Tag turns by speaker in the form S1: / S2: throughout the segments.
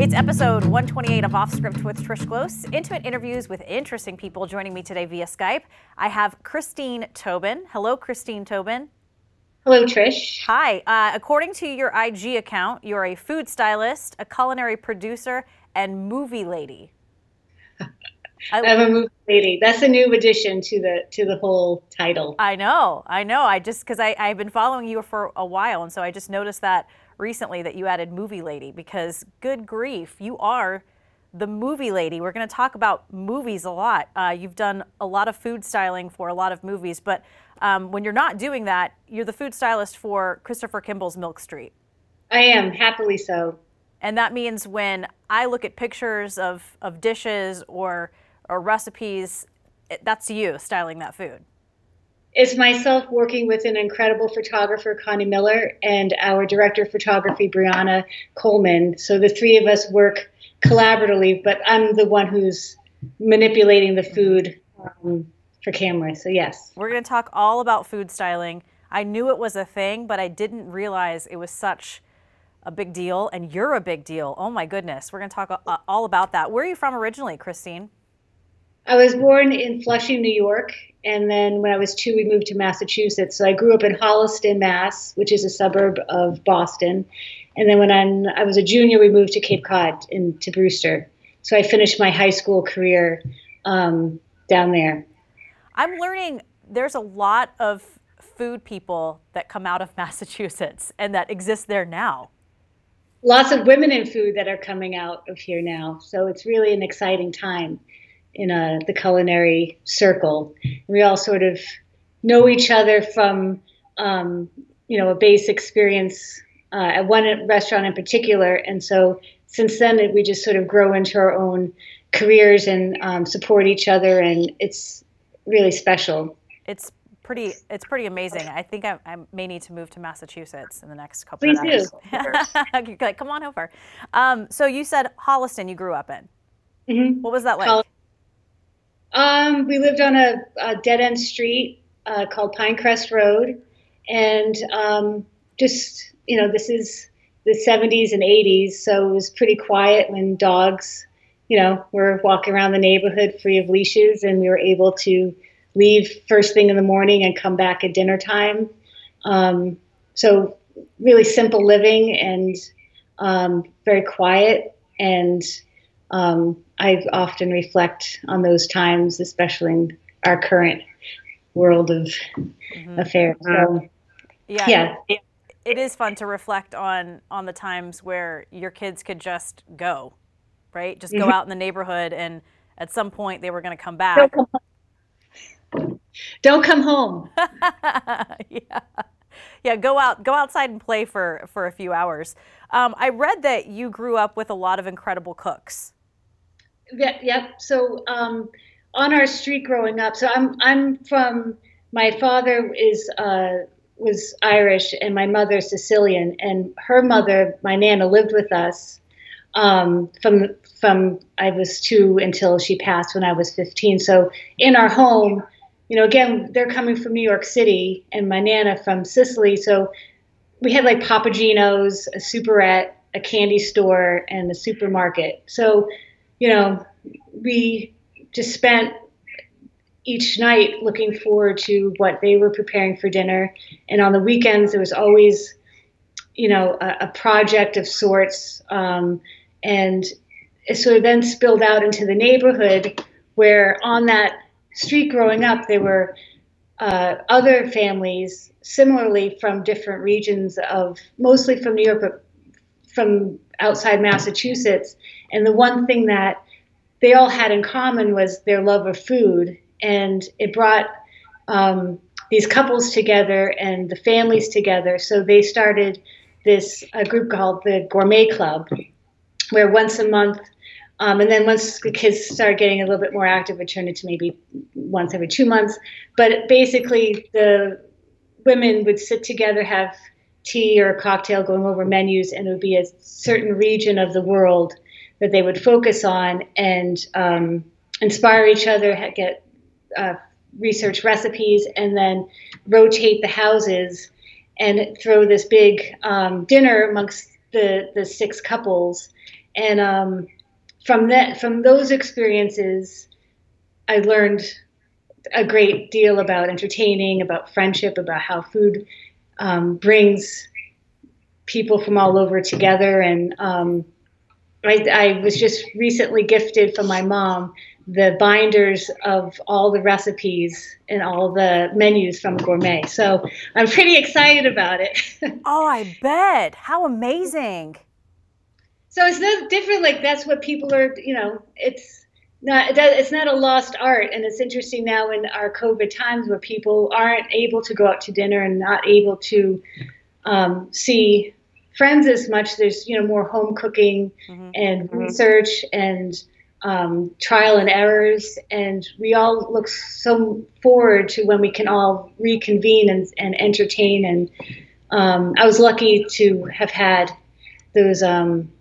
S1: It's episode 128 of Off Script with Trish Close. Intimate interviews with interesting people joining me today via Skype. I have Christine Tobin. Hello, Christine Tobin.
S2: Hello, Trish.
S1: Hi. Uh, according to your IG account, you're a food stylist, a culinary producer, and movie lady.
S2: I, am a movie lady. That's a new addition to the to the whole title.
S1: I know, I know. I just because I I've been following you for a while, and so I just noticed that recently that you added movie lady because good grief, you are the movie lady. We're going to talk about movies a lot. Uh, you've done a lot of food styling for a lot of movies, but um, when you're not doing that, you're the food stylist for Christopher Kimball's Milk Street.
S2: I am happily so.
S1: And that means when I look at pictures of, of dishes or or recipes, that's you styling that food.
S2: It's myself working with an incredible photographer, Connie Miller, and our director of photography, Brianna Coleman. So the three of us work collaboratively, but I'm the one who's manipulating the food um, for camera. So, yes.
S1: We're going to talk all about food styling. I knew it was a thing, but I didn't realize it was such a big deal, and you're a big deal. Oh my goodness. We're going to talk all about that. Where are you from originally, Christine?
S2: I was born in Flushing, New York, and then when I was two, we moved to Massachusetts. So I grew up in Holliston, Mass, which is a suburb of Boston. And then when I'm, I was a junior, we moved to Cape Cod in, to Brewster. So I finished my high school career um, down there.
S1: I'm learning there's a lot of food people that come out of Massachusetts and that exist there now.
S2: Lots of women in food that are coming out of here now. So it's really an exciting time in a, the culinary circle. We all sort of know each other from, um, you know, a base experience uh, at one restaurant in particular. And so since then, we just sort of grow into our own careers and um, support each other. And it's really special.
S1: It's pretty it's pretty amazing. I think I, I, may need to move to Massachusetts in the next couple
S2: Please
S1: of
S2: years.
S1: do. like, come on over. Um, so you said Holliston you grew up in.
S2: Mm-hmm.
S1: What was that like?
S2: Um, we lived on a, a dead end street uh, called Pinecrest Road, and um, just you know, this is the 70s and 80s, so it was pretty quiet when dogs, you know, were walking around the neighborhood free of leashes, and we were able to leave first thing in the morning and come back at dinner time. Um, so really simple living and um, very quiet and um, I often reflect on those times, especially in our current world of mm-hmm. affairs. So,
S1: yeah, yeah. It, it is fun to reflect on on the times where your kids could just go, right? Just go mm-hmm. out in the neighborhood, and at some point they were going to come back.
S2: Don't come home. Don't come home.
S1: yeah, yeah. Go out, go outside and play for for a few hours. Um, I read that you grew up with a lot of incredible cooks.
S2: Yeah, yep. So um, on our street growing up, so I'm I'm from my father is uh, was Irish and my mother Sicilian, and her mother, my nana, lived with us um, from from I was two until she passed when I was 15. So in our home, you know, again, they're coming from New York City, and my nana from Sicily. So we had like Papa Gino's, a superette, a candy store, and a supermarket. So you know, we just spent each night looking forward to what they were preparing for dinner. And on the weekends, there was always, you know, a, a project of sorts. Um, and it sort of then spilled out into the neighborhood where on that street growing up, there were uh, other families similarly from different regions of mostly from New York, but from outside Massachusetts. And the one thing that they all had in common was their love of food. And it brought um, these couples together and the families together. So they started this a group called the Gourmet Club, where once a month, um, and then once the kids started getting a little bit more active, it turned into maybe once every two months. But basically, the women would sit together, have tea or a cocktail going over menus, and it would be a certain region of the world that they would focus on and um, inspire each other, get uh, research recipes, and then rotate the houses and throw this big um, dinner amongst the, the six couples. and um, from that from those experiences, I learned a great deal about entertaining, about friendship, about how food um, brings people from all over together. And um, I, I, was just recently gifted from my mom the binders of all the recipes and all the menus from Gourmet. So I'm pretty excited about it.
S1: oh, I bet. How amazing.
S2: So it's not different. Like that's what people are, you know, it's not, it's not a lost art. And it's interesting now in our COVID times where people aren't able to go out to dinner and not able to um, see friends as much. There's, you know, more home cooking mm-hmm. and mm-hmm. research and um, trial and errors. And we all look so forward to when we can all reconvene and, and entertain. And um, I was lucky to have had those um,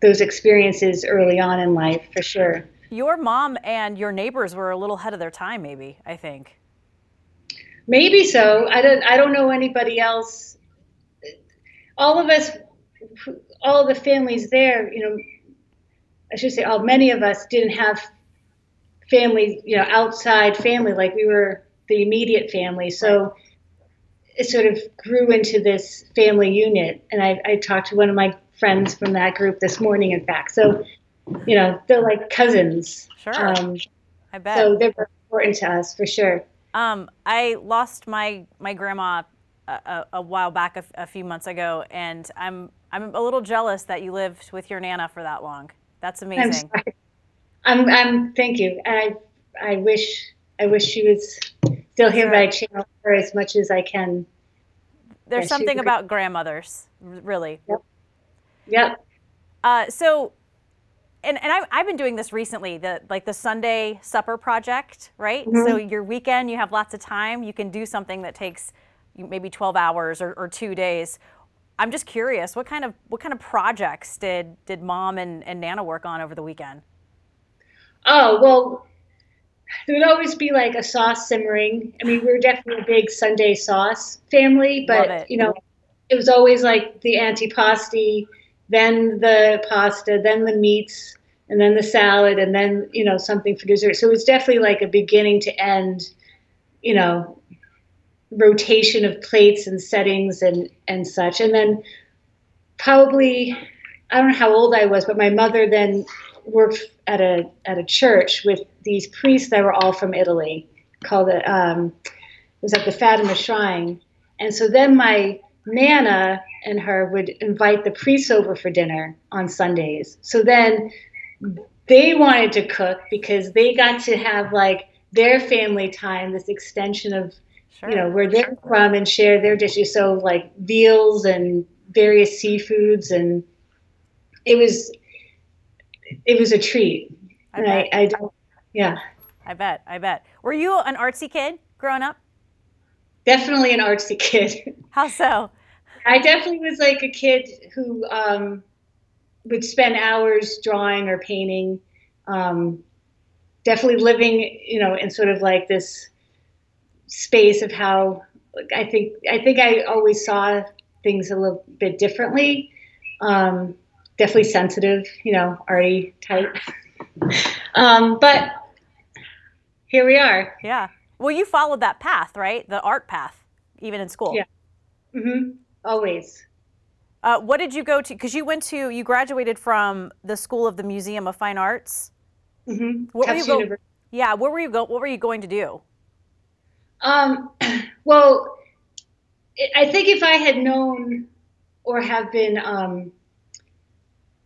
S2: those experiences early on in life for sure.
S1: Your mom and your neighbors were a little ahead of their time, maybe. I think.
S2: Maybe so. I don't. I don't know anybody else. All of us, all the families there, you know, I should say, all many of us didn't have family, you know, outside family like we were the immediate family. So it sort of grew into this family unit. And I, I talked to one of my friends from that group this morning, in fact. So, you know, they're like cousins.
S1: Sure. Um, I bet.
S2: So they're important to us for sure.
S1: Um, I lost my my grandma a, a, a while back, a, a few months ago, and I'm I'm a little jealous that you lived with your nana for that long. That's amazing.
S2: I'm, I'm, I'm thank you. I, I wish, I wish she was still here, but I channel her as much as I can.
S1: There's yeah, something about grandmothers, really.
S2: Yep. Yep.
S1: Uh, so, and, and I've, I've been doing this recently, the like the Sunday supper project, right? Mm-hmm. So your weekend, you have lots of time. You can do something that takes maybe 12 hours or, or two days. I'm just curious, what kind of what kind of projects did did mom and, and Nana work on over the weekend?
S2: Oh well, there would always be like a sauce simmering. I mean, we are definitely a big Sunday sauce family, but you know, it was always like the antipasti, then the pasta, then the meats, and then the salad, and then you know something for dessert. So it was definitely like a beginning to end, you know, rotation of plates and settings and and such. And then probably i don't know how old i was but my mother then worked at a at a church with these priests that were all from italy called it um, it was at the fatima shrine. And so then my nana and her would invite the priests over for dinner on sundays. So then they wanted to cook because they got to have like their family time this extension of Sure. You know, where they're sure. from and share their dishes. So like veals and various seafoods and it was it was a treat. I and I, I yeah.
S1: I bet. I bet. Were you an artsy kid growing up?
S2: Definitely an artsy kid.
S1: How so?
S2: I definitely was like a kid who um, would spend hours drawing or painting. Um, definitely living, you know, in sort of like this space of how I think I think I always saw things a little bit differently. Um, definitely sensitive, you know, arty type. um, but here we are.
S1: Yeah. Well, you followed that path, right? The art path, even in school.
S2: Yeah. Mm-hmm. Always.
S1: Uh, what did you go to? Because you went to, you graduated from the School of the Museum of Fine Arts.
S2: Mm-hmm.
S1: What were you go- Yeah. What were you go? What were you going to do?
S2: Um, well, I think if I had known or have been um,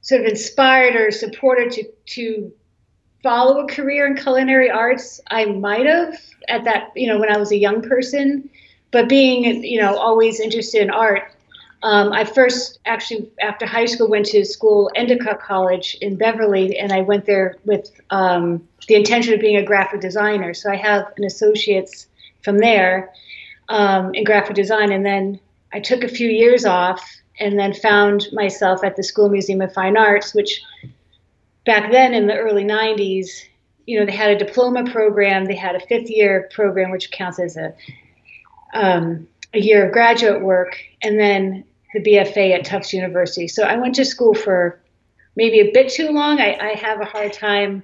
S2: sort of inspired or supported to to follow a career in culinary arts, I might have at that you know when I was a young person. But being you know always interested in art, um, I first actually after high school went to school Endicott College in Beverly, and I went there with um, the intention of being a graphic designer. So I have an associate's from there um, in graphic design. And then I took a few years off and then found myself at the School Museum of Fine Arts, which back then in the early 90s, you know, they had a diploma program, they had a fifth year program, which counts as a, um, a year of graduate work, and then the BFA at Tufts University. So I went to school for maybe a bit too long, I, I have a hard time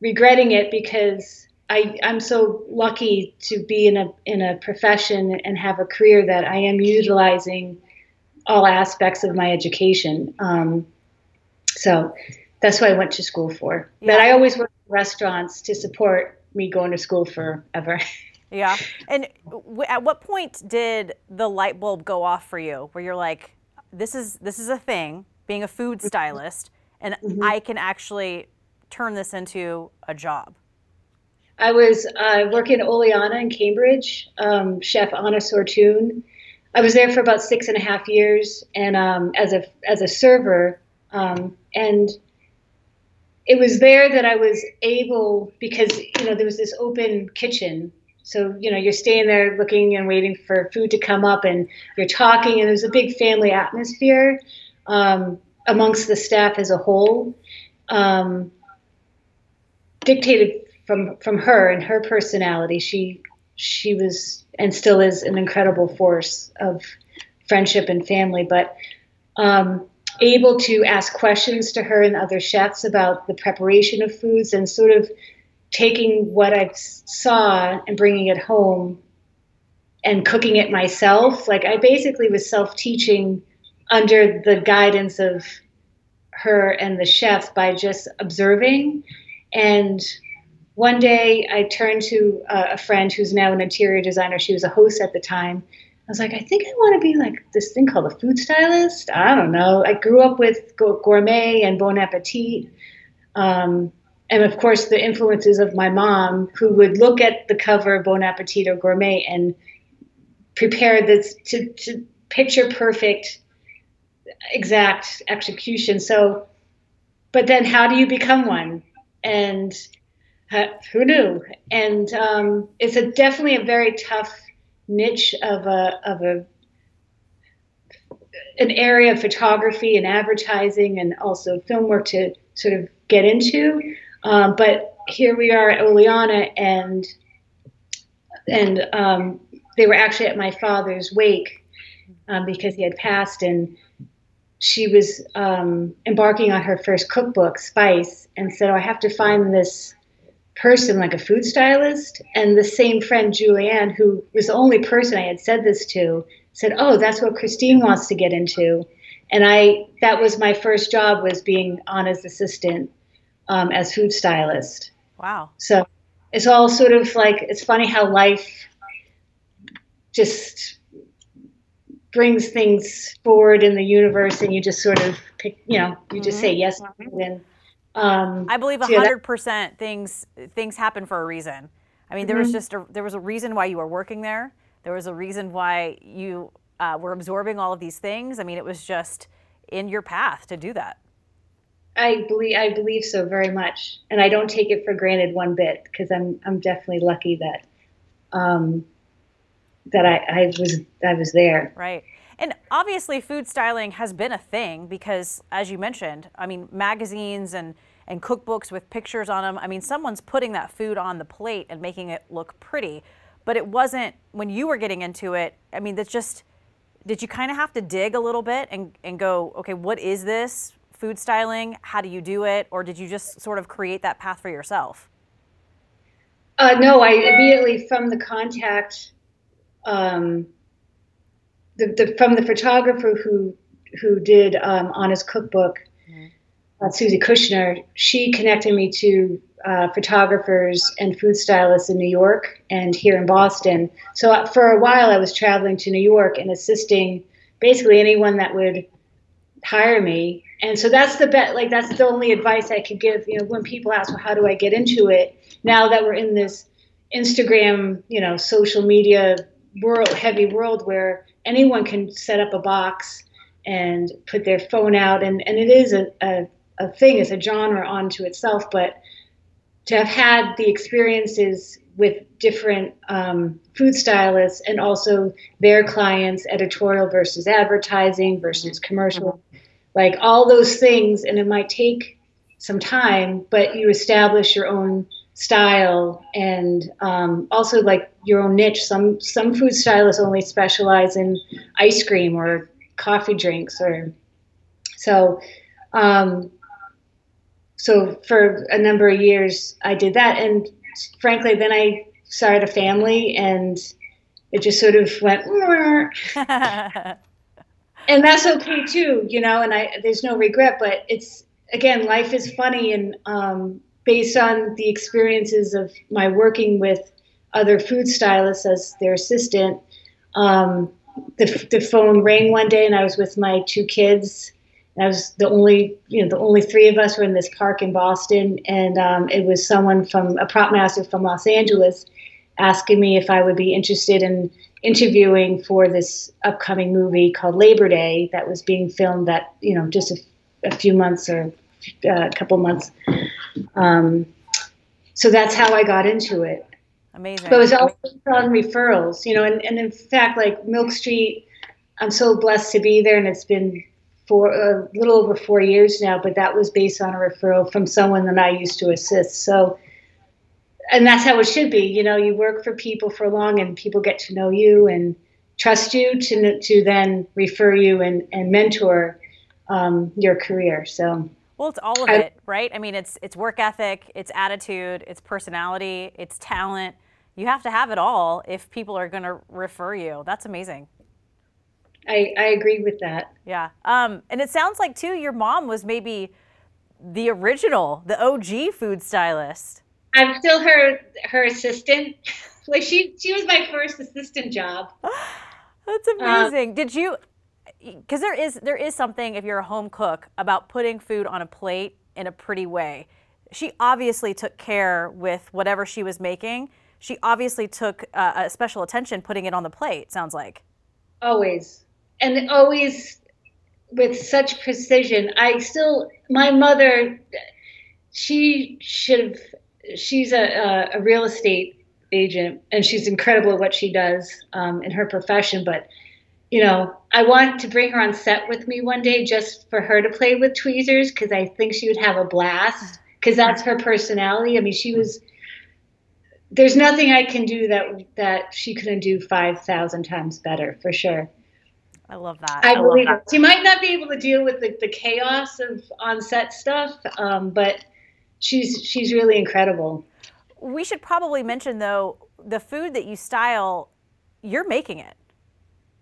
S2: regretting it because I, I'm so lucky to be in a in a profession and have a career that I am utilizing all aspects of my education. Um, so that's what I went to school for. Yeah. But I always worked in restaurants to support me going to school forever.
S1: Yeah. And w- at what point did the light bulb go off for you where you're like, this is this is a thing, being a food mm-hmm. stylist, and mm-hmm. I can actually turn this into a job?
S2: I was uh, working at Oleana in Cambridge, um, Chef Ana Sortun. I was there for about six and a half years, and um, as a as a server, um, and it was there that I was able because you know there was this open kitchen so, you know, you're staying there looking and waiting for food to come up and you're talking, and there's a big family atmosphere um, amongst the staff as a whole, um, dictated from, from her and her personality. She, she was and still is an incredible force of friendship and family, but um, able to ask questions to her and other chefs about the preparation of foods and sort of taking what I saw and bringing it home and cooking it myself. Like I basically was self teaching under the guidance of her and the chefs by just observing. And one day I turned to a friend who's now an interior designer. She was a host at the time. I was like, I think I want to be like this thing called a food stylist. I don't know. I grew up with gourmet and Bon Appetit. Um, and of course the influences of my mom who would look at the cover of bon appetit or gourmet and prepare this to, to picture perfect exact execution so but then how do you become one and uh, who knew and um, it's a definitely a very tough niche of a of a an area of photography and advertising and also film work to sort of get into um, but here we are at Oleana, and and um, they were actually at my father's wake um, because he had passed, and she was um, embarking on her first cookbook, Spice, and said, "Oh, I have to find this." Person like a food stylist and the same friend julianne who was the only person i had said this to said oh that's what christine wants to get into and i that was my first job was being ana's assistant um, as food stylist.
S1: Wow.
S2: So it's all sort of like it's funny how life just brings things forward in the universe, and you just sort of pick, you know, you just mm-hmm. say yes and.
S1: Um, I believe hundred percent things things happen for a reason. I mean, there mm-hmm. was just a, there was a reason why you were working there. There was a reason why you uh, were absorbing all of these things. I mean, it was just in your path to do that.
S2: I believe I believe so very much, and I don't take it for granted one bit because I'm I'm definitely lucky that um, that I, I was I was there.
S1: Right. And obviously, food styling has been a thing because, as you mentioned, I mean, magazines and, and cookbooks with pictures on them. I mean, someone's putting that food on the plate and making it look pretty. But it wasn't when you were getting into it. I mean, that's just, did you kind of have to dig a little bit and, and go, okay, what is this? food styling? How do you do it? Or did you just sort of create that path for yourself?
S2: Uh, no, I immediately from the contact, um, the, the, from the photographer who who did um, Ana's cookbook, mm-hmm. Uh, Susie Cushner. She connected me to uh, photographers and food stylists in New York and here in Boston. So uh, for a while, I was traveling to New York and assisting basically anyone that would hire me and so that's the bet like that's the only advice i could give you know when people ask well how do i get into it now that we're in this instagram you know social media world heavy world where anyone can set up a box and put their phone out and, and it is a, a, a thing as a genre onto itself but to have had the experiences with different um, food stylists and also their clients editorial versus advertising versus commercial like all those things and it might take some time but you establish your own style and um, also like your own niche. Some some food stylists only specialize in ice cream or coffee drinks or so um, so for a number of years, I did that, and frankly, then I started a family, and it just sort of went. and that's okay too, you know. And I there's no regret, but it's again, life is funny, and um, based on the experiences of my working with other food stylists as their assistant, um, the, the phone rang one day, and I was with my two kids. I was the only, you know, the only three of us were in this park in Boston, and um, it was someone from a prop master from Los Angeles asking me if I would be interested in interviewing for this upcoming movie called Labor Day that was being filmed that you know just a, a few months or uh, a couple months. Um, so that's how I got into it.
S1: Amazing.
S2: But it was also on referrals, you know, and, and in fact, like Milk Street, I'm so blessed to be there, and it's been for a little over four years now. But that was based on a referral from someone that I used to assist. So and that's how it should be. You know, you work for people for long, and people get to know you and trust you to to then refer you and and mentor um, your career. So.
S1: Well, it's all of I, it, right? I mean, it's it's work ethic, it's attitude, it's personality, it's talent. You have to have it all if people are going to refer you. That's amazing.
S2: I, I agree with that.
S1: Yeah. Um, and it sounds like, too, your mom was maybe the original, the OG food stylist.
S2: I'm still her her assistant. like she she was my first assistant job.
S1: That's uh, amazing. Did you? Because there is there is something if you're a home cook about putting food on a plate in a pretty way. She obviously took care with whatever she was making. She obviously took uh, special attention putting it on the plate. Sounds like.
S2: Always, and always with such precision. I still, my mother, she should have she's a, a, real estate agent and she's incredible at what she does um, in her profession. But, you know, I want to bring her on set with me one day just for her to play with tweezers because I think she would have a blast because that's her personality. I mean, she was. There's nothing I can do that that she couldn't do five thousand times better for sure.
S1: I love that.
S2: I, I believe that. She might not be able to deal with the, the chaos of on set stuff, um, but she's she's really incredible.
S1: We should probably mention though the food that you style, you're making it.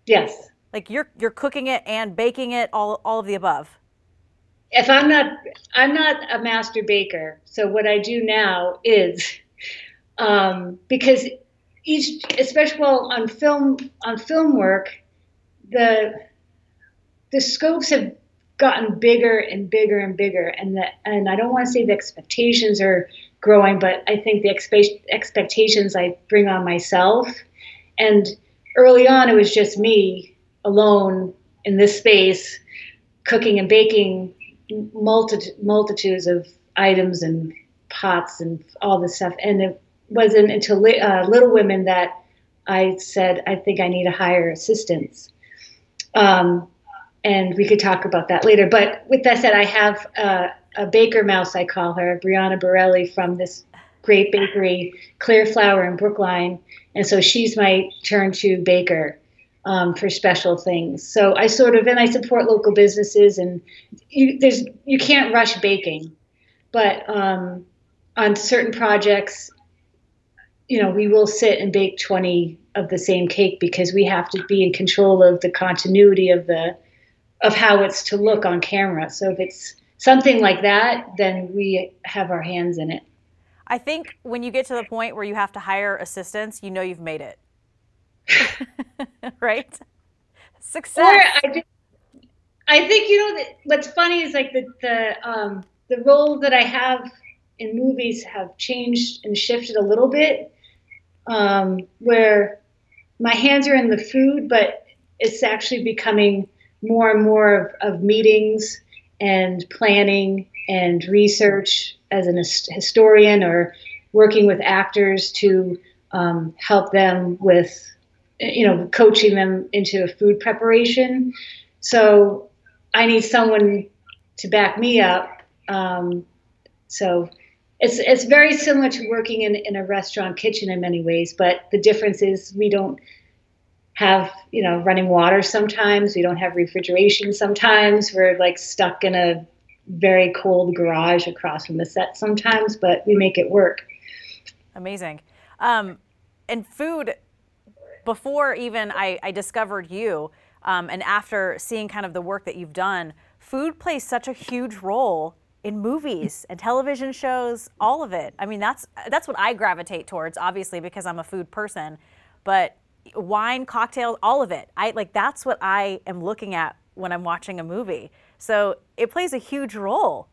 S2: Yes.
S1: Like you're you're cooking it and baking it, all all of the above.
S2: If I'm not I'm not a master baker, so what I do now is um, because each especially well on film on film work, the the scopes have gotten bigger and bigger and bigger. And that and I don't want to say the expectations are growing but I think the expe- expectations I bring on myself. And early on it was just me alone in this space cooking and baking multi- multitudes of items and pots and all this stuff. And it wasn't until uh, Little Women that I said I think I need to hire assistants um, and we could talk about that later. But with that said, I have uh, a baker mouse, I call her, Brianna Borelli from this great bakery, Clear Flour in Brookline. And so she's my turn to baker um, for special things. So I sort of, and I support local businesses and you, there's, you can't rush baking, but um, on certain projects, you know, we will sit and bake 20 of the same cake because we have to be in control of the continuity of the of how it's to look on camera. So if it's something like that, then we have our hands in it.
S1: I think when you get to the point where you have to hire assistants, you know you've made it. right? Success. Or
S2: I, just, I think you know that what's funny is like the the um, the role that I have in movies have changed and shifted a little bit, um, where my hands are in the food, but it's actually becoming more and more of, of meetings and planning and research as an historian or working with actors to um, help them with you know coaching them into food preparation. So i need someone to back me up um, so it's it's very similar to working in, in a restaurant kitchen in many ways but the difference is we don't have you know running water sometimes we don't have refrigeration sometimes we're like stuck in a very cold garage across from the set sometimes, but we make it work.
S1: Amazing. Um, and food, before even I, I discovered you, um, and after seeing kind of the work that you've done, food plays such a huge role in movies and television shows, all of it. I mean, that's that's what I gravitate towards, obviously, because I'm a food person. But wine, cocktails, all of it. I like that's what I am looking at when I'm watching a movie. So it plays a huge role.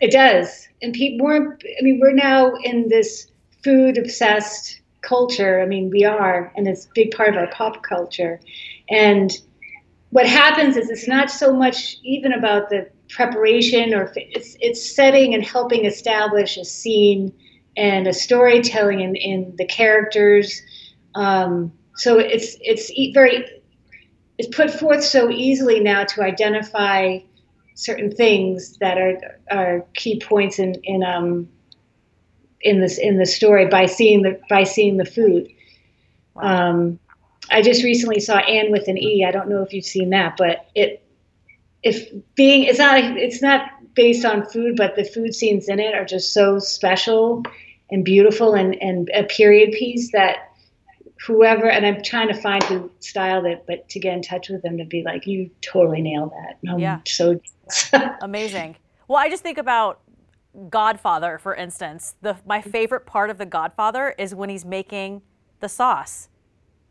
S2: It does, and people more. I mean, we're now in this food obsessed culture. I mean, we are, and it's a big part of our pop culture. And what happens is it's not so much even about the preparation or it's it's setting and helping establish a scene and a storytelling in, in the characters. Um, so it's it's very it's put forth so easily now to identify certain things that are are key points in in um in this in the story by seeing the by seeing the food. Um, I just recently saw Anne with an E. I don't know if you've seen that, but it if being it's not it's not based on food, but the food scenes in it are just so special and beautiful and and a period piece that whoever and I'm trying to find who styled it, but to get in touch with them to be like, you totally nailed that. I'm yeah. so
S1: amazing. Well, I just think about Godfather, for instance. The my favorite part of The Godfather is when he's making the sauce.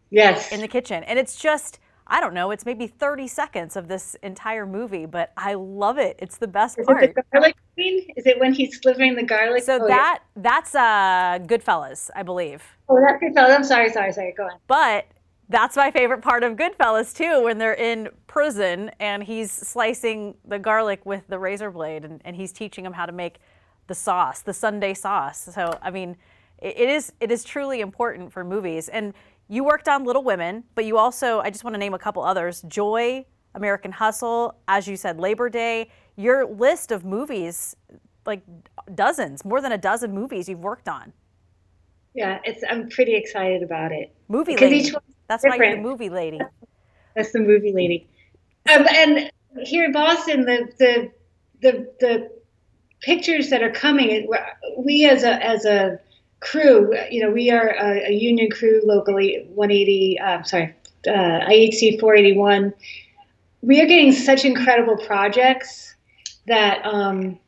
S2: Yes.
S1: In the kitchen, and it's just I don't know, it's maybe 30 seconds of this entire movie, but I love it. It's the best part.
S2: is
S1: part.
S2: It the garlic scene? Is it when he's slivering the garlic?
S1: So oh, that yeah. that's uh Goodfellas, I believe.
S2: Oh, that's Goodfellas. I'm sorry, sorry, sorry. Go on.
S1: But that's my favorite part of Goodfellas too, when they're in prison and he's slicing the garlic with the razor blade and, and he's teaching him how to make the sauce, the Sunday sauce. So I mean, it, it is it is truly important for movies. And you worked on Little Women, but you also, I just want to name a couple others Joy, American Hustle, as you said, Labor Day. Your list of movies, like dozens, more than a dozen movies you've worked on.
S2: Yeah, it's. I'm pretty excited about it.
S1: Movie lady. That's different. why you're the movie lady.
S2: That's the movie lady. Um, and here in Boston, the the the the pictures that are coming, we as a as a crew, you know, we are a, a union crew locally, 180, uh, sorry, uh, IATSE 481. We are getting such incredible projects that um,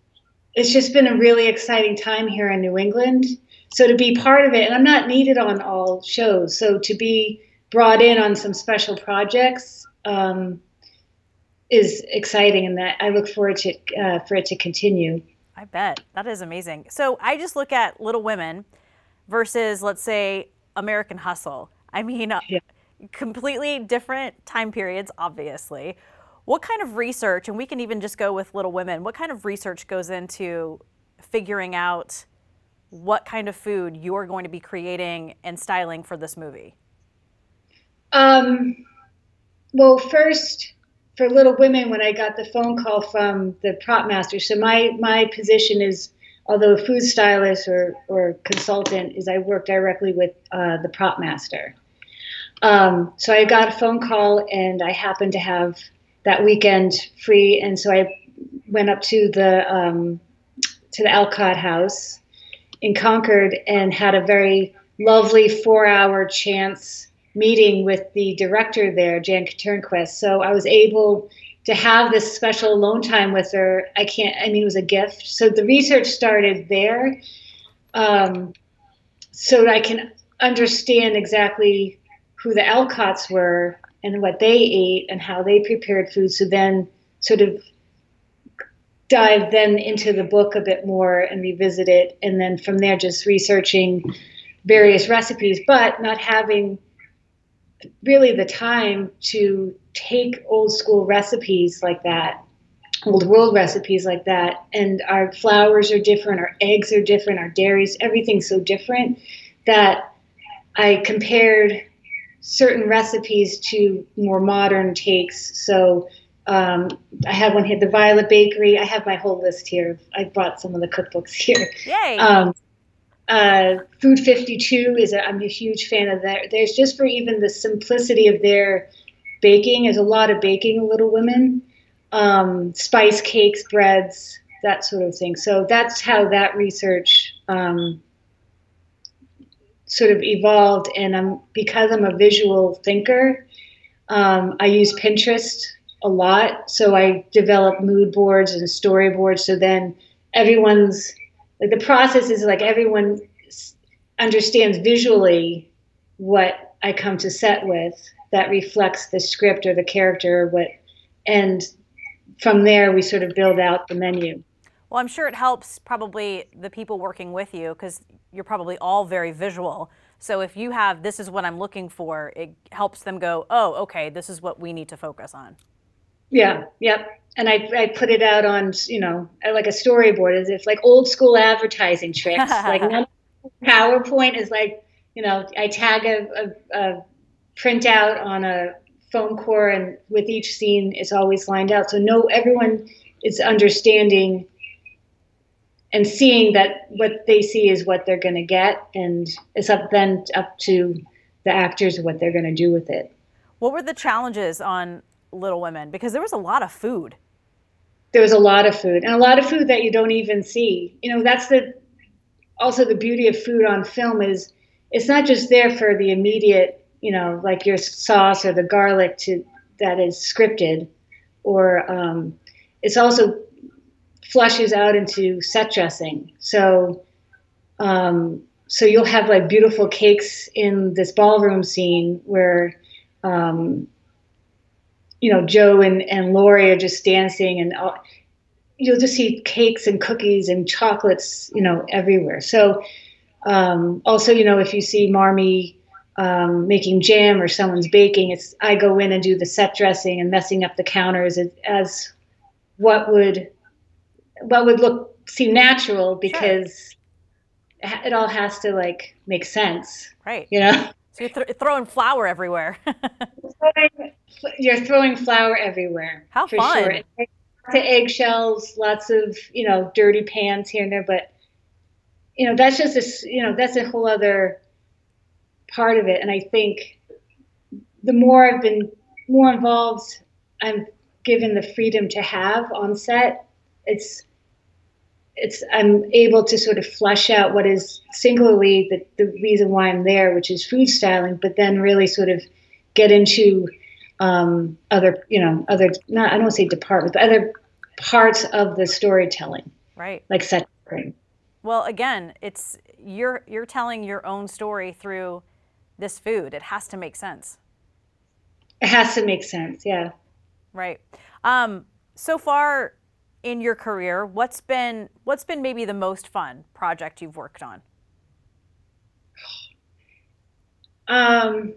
S2: it's just been a really exciting time here in New England. So to be part of it, and I'm not needed on all shows, so to be brought in on some special projects um, is exciting, and that I look forward to uh, for it to continue.
S1: I bet that is amazing. So I just look at Little Women versus, let's say, American Hustle. I mean, uh, yeah. completely different time periods, obviously. What kind of research, and we can even just go with Little Women, what kind of research goes into figuring out what kind of food you're going to be creating and styling for this movie?
S2: Um, well, first, for Little Women, when I got the phone call from the prop master, so my, my position is although food stylist or, or consultant is I work directly with uh, the prop master. Um, so I got a phone call and I happened to have that weekend free, and so I went up to the um, to the Alcott House in Concord and had a very lovely four-hour chance meeting with the director there, Jan Turnquist. So I was able to have this special alone time with her, I can't, I mean, it was a gift. So the research started there um, so I can understand exactly who the Alcotts were and what they ate and how they prepared food. So then sort of dive then into the book a bit more and revisit it. And then from there, just researching various recipes, but not having really the time to take old school recipes like that old world recipes like that and our flours are different our eggs are different our dairies everything's so different that i compared certain recipes to more modern takes so um, I have one here, the Violet Bakery. I have my whole list here. I brought some of the cookbooks here.
S1: Yay! Um,
S2: uh, Food 52 is a, I'm a huge fan of that. There's just for even the simplicity of their baking. There's a lot of baking, Little Women. um, spice cakes, breads, that sort of thing. So that's how that research um, sort of evolved. And I'm because I'm a visual thinker, um, I use Pinterest a lot. So I develop mood boards and storyboards. So then everyone's like the process is like everyone understands visually what I come to set with that reflects the script or the character or what and from there we sort of build out the menu.
S1: Well, I'm sure it helps probably the people working with you because you're probably all very visual. So if you have this is what I'm looking for, it helps them go, oh, okay, this is what we need to focus on.
S2: Yeah, yep. And I, I put it out on, you know, uh, like a storyboard as if like old school advertising tricks. like PowerPoint is like, you know, I tag a, a, a printout on a foam core and with each scene it's always lined out. So no, everyone is understanding and seeing that what they see is what they're going to get, and it's up then up to the actors what they're going to do with it.
S1: What were the challenges on Little Women? Because there was a lot of food.
S2: There was a lot of food, and a lot of food that you don't even see. You know, that's the also the beauty of food on film is it's not just there for the immediate, you know, like your sauce or the garlic to that is scripted, or um, it's also flushes out into set dressing. So, um, so you'll have like beautiful cakes in this ballroom scene where, um, you know, Jo and, and Laurie are just dancing and all, you'll just see cakes and cookies and chocolates, you know, everywhere. So, um, also, you know, if you see Marmee um, making jam or someone's baking, it's I go in and do the set dressing and messing up the counters as, as what would what would look seem natural because sure. it all has to like make sense.
S1: Right.
S2: You know.
S1: So you're th- throwing flour everywhere.
S2: you're throwing flour everywhere.
S1: How for fun! Sure.
S2: Lots of eggshells, lots of you know dirty pans here and there, but you know that's just a you know that's a whole other part of it. And I think the more I've been more involved, I'm given the freedom to have on set it's it's I'm able to sort of flesh out what is singularly the, the reason why I'm there, which is food styling, but then really sort of get into um, other, you know, other not I don't say departments, but other parts of the storytelling.
S1: Right.
S2: Like set
S1: Well, again, it's you're you're telling your own story through this food. It has to make sense.
S2: It has to make sense, yeah.
S1: Right. Um, so far, in your career, what's been what's been maybe the most fun project you've worked on?
S2: Um,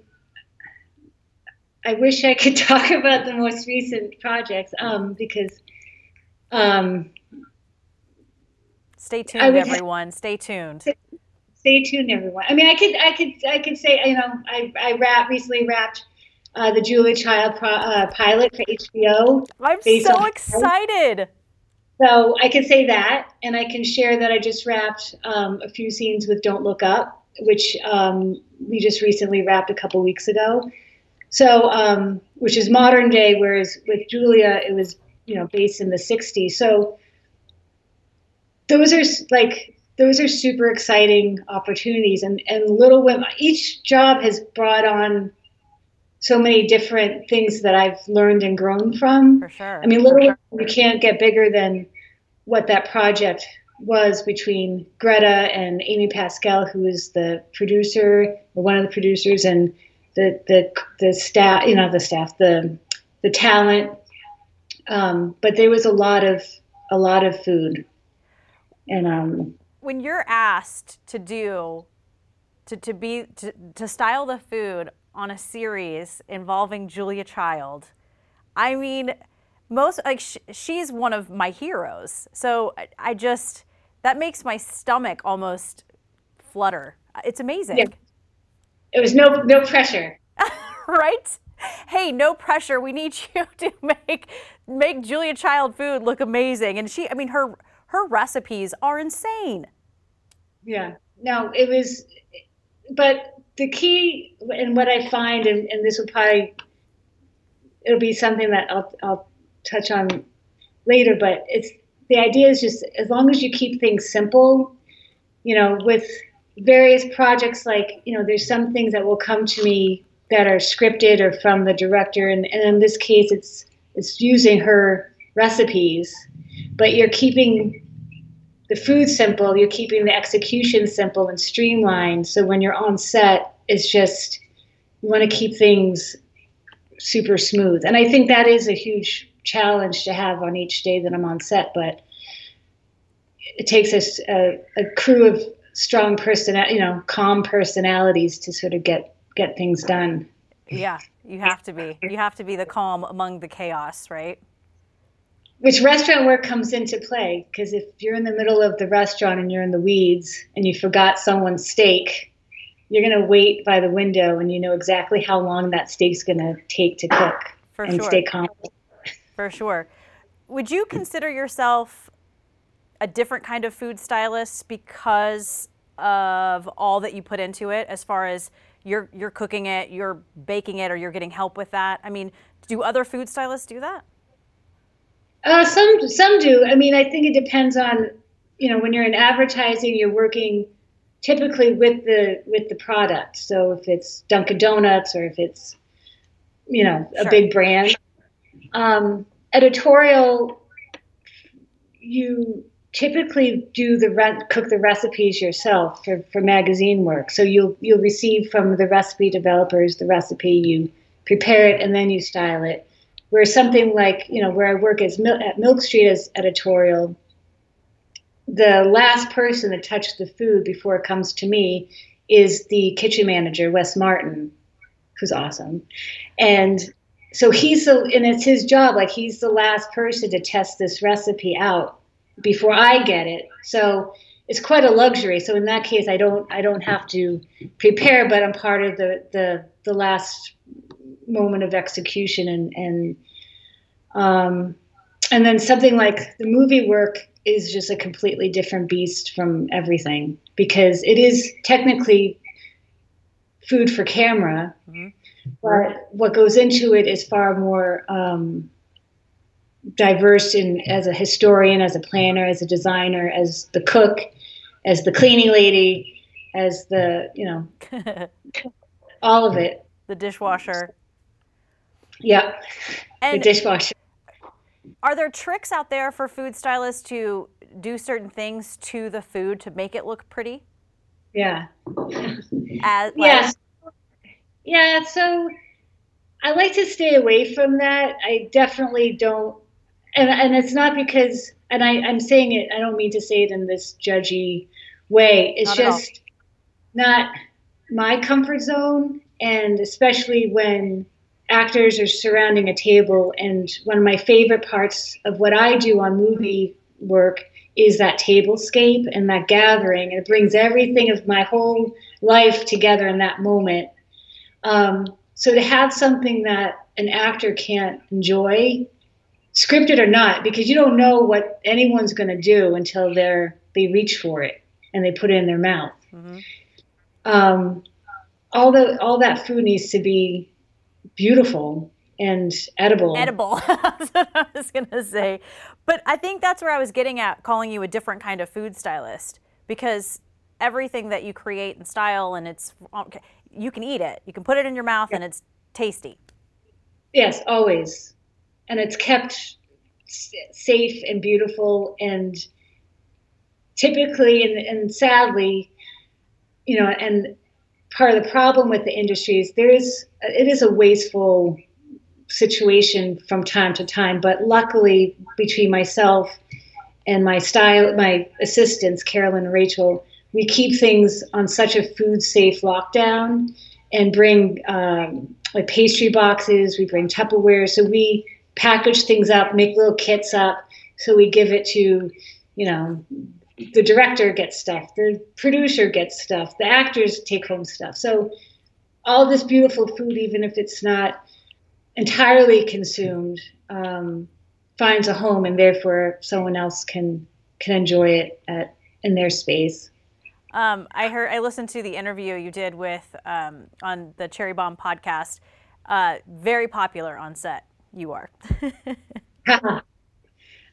S2: I wish I could talk about the most recent projects um, because. Um,
S1: stay tuned, everyone. stay tuned.
S2: Stay tuned, everyone. I mean, I could, I could, I could say, you know, I, I wrap recently wrapped uh, the Julia Child pro, uh, pilot for HBO.
S1: I'm so excited.
S2: So I can say that, and I can share that I just wrapped um, a few scenes with Don't Look Up, which um, we just recently wrapped a couple weeks ago. So, um, which is modern day, whereas with Julia, it was you know based in the '60s. So those are like those are super exciting opportunities, and and Little Women. Each job has brought on so many different things that I've learned and grown from.
S1: For sure.
S2: I mean, literally, you can't get bigger than what that project was between Greta and Amy Pascal, who is the producer or one of the producers, and the the the staff. You know, the staff, the the talent. Um, but there was a lot of a lot of food, and um,
S1: when you're asked to do to, to be to, to style the food on a series involving Julia Child. I mean, most like sh- she's one of my heroes. So I, I, just that makes my stomach almost flutter. It's amazing. Yeah.
S2: It was no no pressure.
S1: right? Hey, no pressure. We need you to make make Julia Child food look amazing. And she I mean her her recipes are insane.
S2: Yeah. No, it was but the key and what I find, and, and this will probably it'll be something that I'll, I'll touch on later, but it's the idea is just as long as you keep things simple, you know, with various projects like, you know, there's some things that will come to me that are scripted or from the director and, and in this case it's it's using her recipes, but you're keeping the food simple, you're keeping the execution simple and streamlined. So when you're on set, it's just you want to keep things super smooth. And I think that is a huge challenge to have on each day that I'm on set, but it takes a, a, uh, a crew of strong person, you know, calm personalities to sort of get get things done.
S1: Yeah, you have to be. You have to be the calm among the chaos, right?
S2: Which restaurant work comes into play because if you're in the middle of the restaurant and you're in the weeds and you forgot someone's steak, you're going to wait by the window and you know exactly how long that steak's going to take to cook
S1: For
S2: and
S1: sure.
S2: stay calm.
S1: For sure. Would you consider yourself a different kind of food stylist because of all that you put into it as far as you're you're cooking it, you're baking it or you're getting help with that? I mean, do other food stylists do that?
S2: Uh, some some do. I mean, I think it depends on you know when you're in advertising, you're working typically with the with the product. So if it's Dunkin' Donuts or if it's you know a
S1: Sure.
S2: big brand, um, editorial, you typically do the re- cook the recipes yourself for, for magazine work. So you'll you'll receive from the recipe developers the recipe, you prepare it, and then you style it. Where something like you know where I work as Mil- at Milk Street as editorial, the last person to touch the food before it comes to me is the kitchen manager, Wes Martin, who's awesome, and so he's the and it's his job. Like he's the last person to test this recipe out before I get it. So it's quite a luxury. So in that case, I don't I don't have to prepare, but I'm part of the the the last moment of execution and and um, and then something like the movie work is just a completely different beast from everything because it is technically food for camera,
S1: Mhm.
S2: but what goes into it is far more um, diverse in as a historian, as a planner, as a designer, as the cook, as the cleaning lady, as the you know all of it.
S1: the dishwasher.
S2: Yeah, the
S1: And
S2: dishwasher.
S1: are there tricks out there for food stylists to do certain things to the food to make it look pretty?
S2: Yeah.
S1: As like-
S2: Yes. Yeah, so I like to stay away from that. I definitely don't and and it's not because and I, I'm saying it, I don't mean to say it in this judgy way. It's
S1: Not
S2: just not my comfort zone and especially when actors are surrounding a table and one of my favorite parts of what I do on movie work is that tablescape and that gathering. It brings everything of my whole life together in that moment. Um, so to have something that an actor can't enjoy, scripted or not, because you don't know what anyone's going to do until they're they reach for it and they put it in their mouth.
S1: Mhm.
S2: Um, all the all that food needs to be beautiful and edible.
S1: edible. that's what I was gonna say. But I think that's where I was getting at, calling you a different kind of food stylist, because everything that you create and style, and it's you can eat it, you can put it in your mouth, and it's tasty.
S2: Yes, always. And it's kept safe and beautiful. And typically, and, and sadly, you know, and part of the problem with the industry is there is, it is a wasteful situation from time to time. But luckily, between myself and my style, my assistants, Carolyn and Rachel, we keep things on such a food safe lockdown and bring um, like pastry boxes. We bring Tupperware, so we package things up, make little kits up. So we give it to, you know, the director gets stuff, the producer gets stuff, the actors take home stuff. So all this beautiful food, even if it's not entirely consumed, um, finds a home, and therefore someone else can can enjoy it at in their space.
S1: Um, I heard, I listened to the interview you did with um, on the Cherry Bombe podcast. Uh, very popular on set. You are.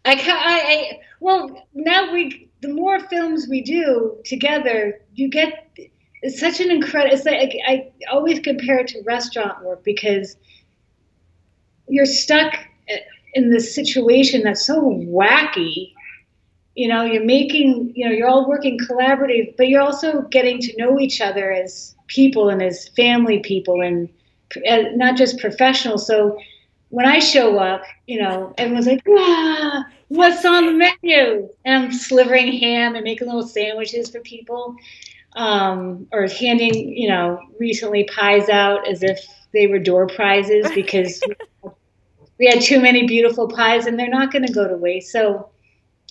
S2: I, I, I, well, now we, the more films we do together, you get, it's such an incredible, it's like, I always compare it to restaurant work because you're stuck in this situation that's so wacky. You know you're making you know you're all working collaborative but you're also getting to know each other as people and as family people and, and not just professionals. So when i show up you know everyone's like ah, what's on the menu and i'm slivering ham and making little sandwiches for people um, or handing you know recently pies out as if they were door prizes because we had too many beautiful pies and they're not going to go to waste so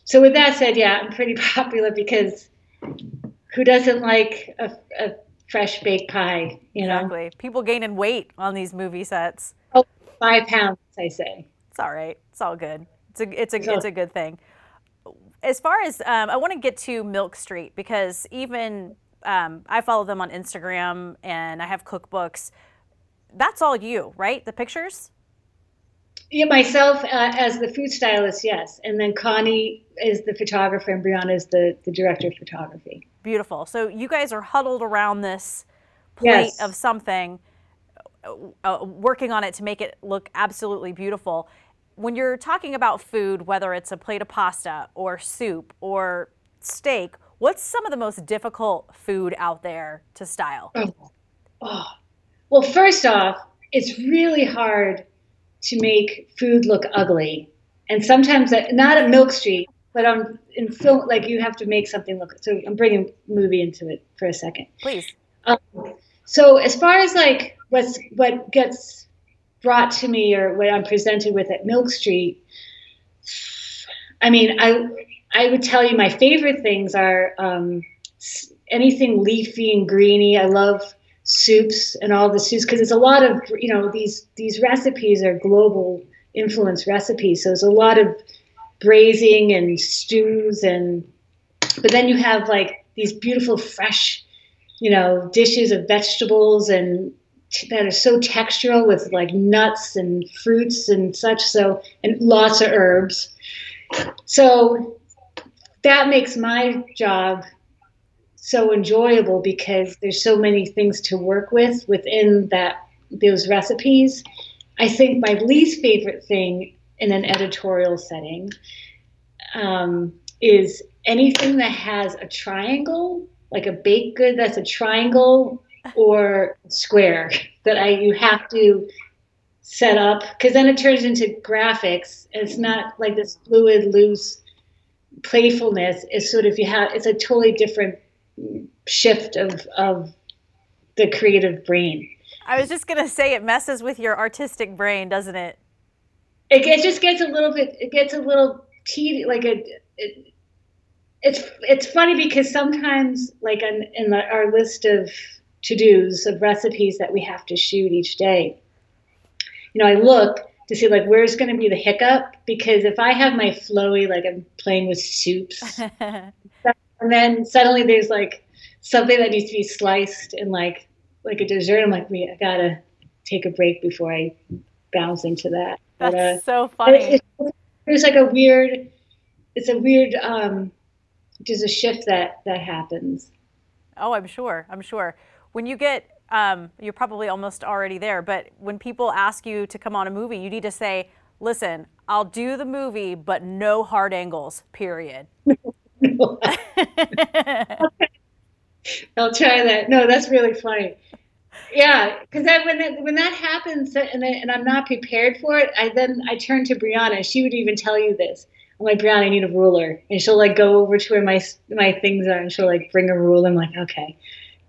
S2: so with that said, yeah, I'm pretty popular because who doesn't like a, a fresh baked pie? You know,
S1: exactly. People gaining weight on these movie sets.
S2: Oh, five pounds, I say.
S1: It's all right. It's all good. It's a it's a so, it's a good thing. As far as um, I want to get to Milk Street because even um, I follow them on Instagram and I have cookbooks. That's all you, right? The pictures.
S2: Yeah, myself uh, as the food stylist, yes, and then Connie is the photographer, and Brianna is the the director of photography.
S1: Beautiful. So you guys are huddled around this plate yes. of something, uh, uh, working on it to make it look absolutely beautiful. When you're talking about food, whether it's a plate of pasta or soup or steak, what's some of the most difficult food out there to style? Oh.
S2: oh. Well, first off, it's really hard to make food look ugly. And sometimes, not at Milk Street, but on in film, like you have to make something look. So I'm bringing movie into it for a second.
S1: Please.
S2: Um, so as far as like what's what gets brought to me or what I'm presented with at Milk Street, I mean, I I would tell you my favorite things are um, anything leafy and greeny. I love soups and all the soups because it's a lot of you know these these recipes are global influence recipes so there's a lot of braising and stews and but then you have like these beautiful fresh you know dishes of vegetables and that are so textural with like nuts and fruits and such so and lots of herbs so that makes my job so enjoyable because there's so many things to work with within that those recipes. I think my least favorite thing in an editorial setting um, is anything that has a triangle, like a baked good that's a triangle or square that I you have to set up because then it turns into graphics. It's not like this fluid, loose playfulness. It's sort of you have it's a totally different shift of of the creative brain.
S1: I was just gonna say it messes with your artistic brain, doesn't it?
S2: It, it just gets a little bit. It gets a little tedious. Like a, it, it's it's funny because sometimes, like in, in the, our list of to dos of recipes that we have to shoot each day, you know, I look to see like where's going to be the hiccup because if I have my flowy, like I'm playing with soups, and then suddenly there's like something that needs to be sliced and like like a dessert. I'm like, we I gotta take a break before I bounce into that.
S1: That's but, uh, so funny.
S2: It's, like a weird. It's a weird. um There's a shift that that happens.
S1: Oh, I'm sure. I'm sure. When you get um, you're probably almost already there. But when people ask you to come on a movie, you need to say, listen, I'll do the movie, but no hard angles, period.
S2: I'll try that. No, that's really funny. Yeah, because when that, when that happens and, I, and I'm not prepared for it, I then I turn to Brianna. She would even tell you this. I'm like, Brianna, I need a ruler, and she'll like go over to where my my things are, and she'll like bring a ruler. I'm like, okay.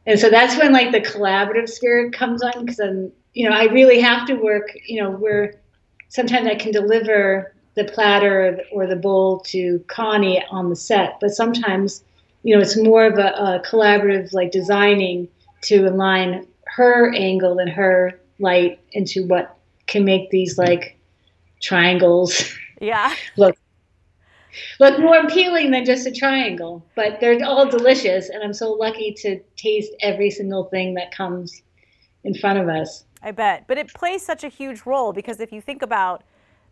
S2: And so that's when like the collaborative spirit comes on because I'm, you know, I really have to work. You know, where sometimes I can deliver the platter or the bowl to Connie on the set. But sometimes, you know, it's more of a, a collaborative, like designing to align her angle and her light into what can make these like triangles.
S1: Yeah.
S2: look look more appealing than just a triangle. But they're all delicious, and I'm so lucky to taste every single thing that comes in front of us.
S1: I bet. But it plays such a huge role because if you think about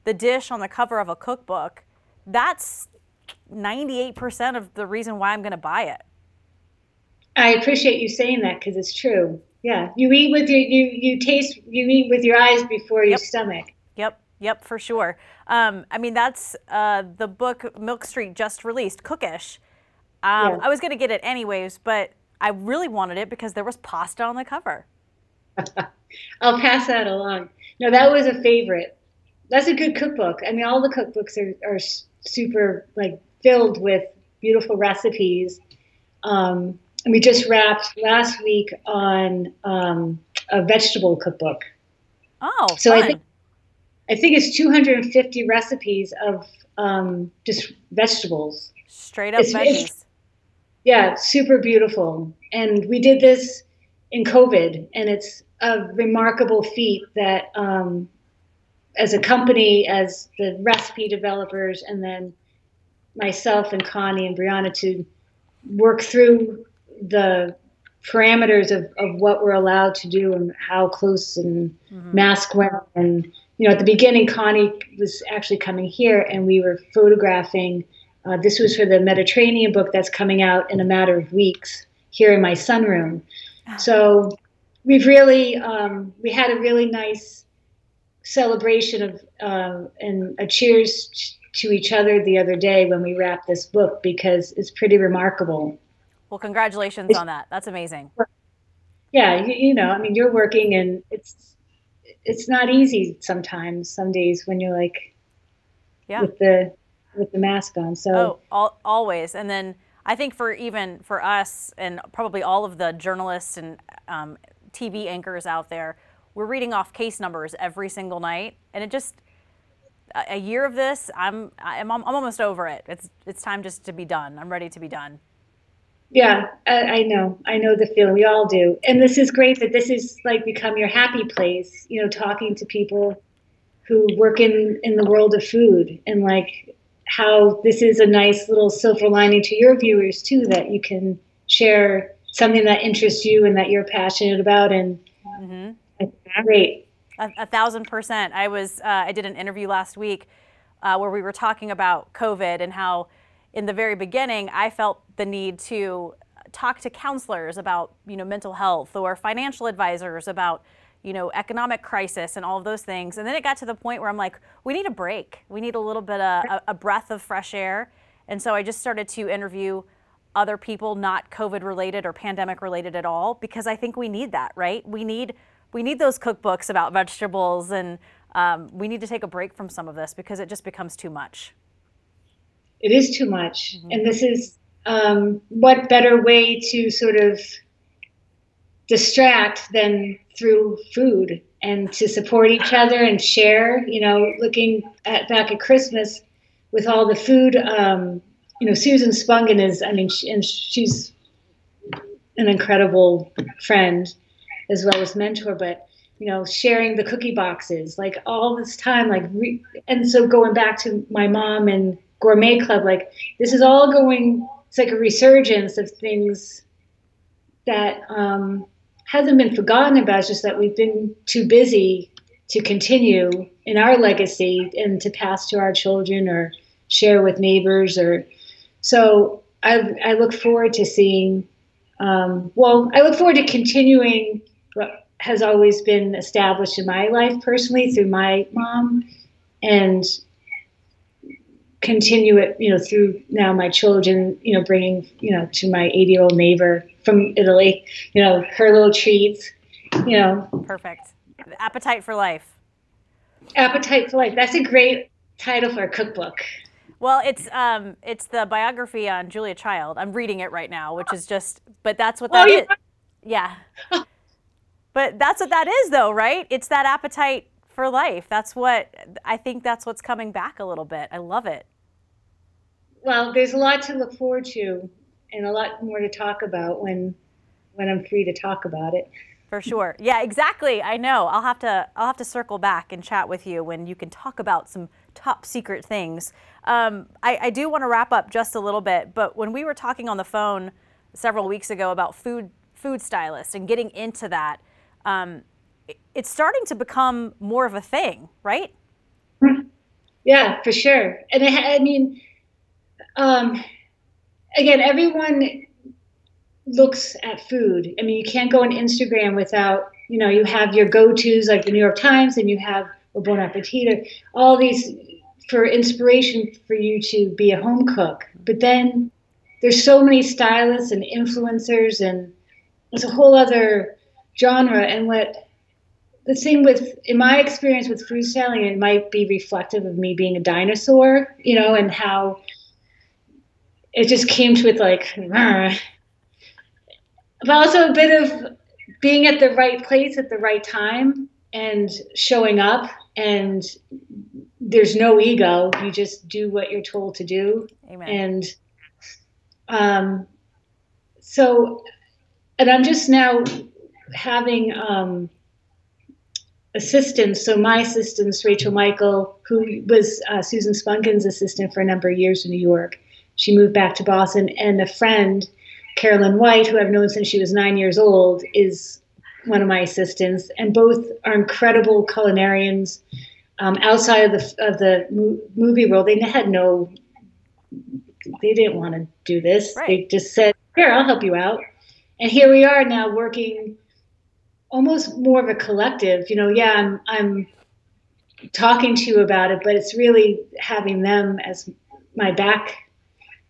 S1: the dish on the cover of a cookbook, that's 98% of the reason why I'm going to buy it.
S2: I appreciate you saying that because it's true. Yeah, you eat with your you you taste you eat with your eyes before your
S1: Yep.
S2: stomach.
S1: Yep, yep, for sure. Um, I mean, that's uh, the book Milk Street just released, Cookish. Um,
S2: Yeah.
S1: I was going to get it anyways, but I really wanted it because there was pasta on the cover.
S2: I'll pass that along. No, that was a favorite. That's a good cookbook. I mean, all the cookbooks are, are super like filled with beautiful recipes. Um, and we just wrapped last week on um, a vegetable cookbook.
S1: Oh,
S2: So I think- I think it's 250 recipes of um, just vegetables.
S1: Straight up
S2: it's-
S1: veggies.
S2: it's- Yeah, super beautiful. And we did this in COVID, and it's a remarkable feat that, um, as a company, as the recipe developers, and then myself and Connie and Brianna to work through the parameters of, of what we're allowed to do and how close and
S1: Mhm.
S2: mask wearing. And, you know, at the beginning, Connie was actually coming here and we were photographing. Uh, this was for the Mediterranean book that's coming out in a matter of weeks here in my sunroom. So we've really, um, we had a really nice celebration of uh, and a cheers to each other the other day when we wrapped this book because it's pretty remarkable.
S1: Well, congratulations on that. That's amazing.
S2: Yeah, you, you know, I mean, you're working and it's it's not easy sometimes. Some days when you're like
S1: Yeah.
S2: with the with the mask on. So
S1: Oh, al- always. And then I think for even for us and probably all of the journalists and um, TV anchors out there, we're reading off case numbers every single night, and it just a, a year of this, I'm I'm I'm almost over it. It's it's time just to be done. I'm ready to be done.
S2: Yeah, I, I know, I know the feeling. We all do. And this is great that this is like become your happy place. You know, talking to people who work in in the world of food and like how this is a nice little silver lining to your viewers too that you can share something that interests you and that you're passionate about and
S1: hmm
S2: it's great
S1: A, a thousand percent. I was uh, I did an interview last week uh, where we were talking about COVID and how in the very beginning I felt the need to talk to counselors about you know mental health or financial advisors about you know economic crisis and all of those things. And then it got to the point where I'm like, we need a break. We need a little bit of a, a breath of fresh air. And so I just started to interview other people not covid related or pandemic related at all because i think we need that right we need we need those cookbooks about vegetables and um, we need to take a break from some of this because it just becomes too much
S2: it is too much. And this is um, what better way to sort of distract than through food and to support each other and share you know looking at back at christmas with all the food um, you know susan spungen is i mean she, and she's an incredible friend as well as mentor but you know sharing the cookie boxes like all this time like re- and so going back to my mom and gourmet club like this is all going it's like a resurgence of things that um, hasn't been forgotten about it's just that we've been too busy to continue in our legacy and to pass to our children or share with neighbors or so i, I look forward to seeing um, well i look forward to continuing what has always been established in my life personally through my mom and continue it you know through now my children you know bringing you know to my 80 year old neighbor from italy you know her little treats you know.
S1: Perfect. Appetite for life.
S2: Appetite for life. That's a great title for a cookbook.
S1: Well it's um it's the biography on julia child. I'm reading it right now which is just but that's what that
S2: Oh,
S1: is. Yeah. But that's what that is though right? It's that appetite for life. That's what i think that's what's coming back a little bit. I love it
S2: well there's a lot to look forward to and a lot more to talk about when when i'm free to talk about it
S1: For sure. Yeah, exactly. I know. I'll have to I'll have to circle back and chat with you when you can talk about some top secret things. Um, I, I do want to wrap up just a little bit, but when we were talking on the phone several weeks ago about food food stylists and getting into that, um, it- it's starting to become more of a thing, right?
S2: yeah, for sure. And I mean, um, again, everyone looks at food. I mean, you can't go on Instagram without, you know, you have your go-tos like the New York Times, and you have a Bon Appetit, or all these for inspiration for you to be a home cook. But then there's so many stylists and influencers, and it's a whole other genre. And what the thing with, in my experience with food styling, it might be reflective of me being a dinosaur, you know, and how it just came to it like, but also a bit of being at the right place at the right time and showing up and there's no ego. You just do what you're told to do.
S1: Amen.
S2: and um so and i'm just now having um assistants. So my assistants rachel michael who was uh, susan spungen's assistant for a number of years in new york she moved back to boston and a friend carolyn white who i've known since she was nine years old is one of my assistants, and both are incredible culinarians. Um, outside of the of the movie world, they had no, they didn't want to do this.
S1: Right.
S2: They just said, "Here, I'll help you out." And here we are now working, almost more of a collective. You know, yeah, I'm I'm talking to you about it, but it's really having them as my back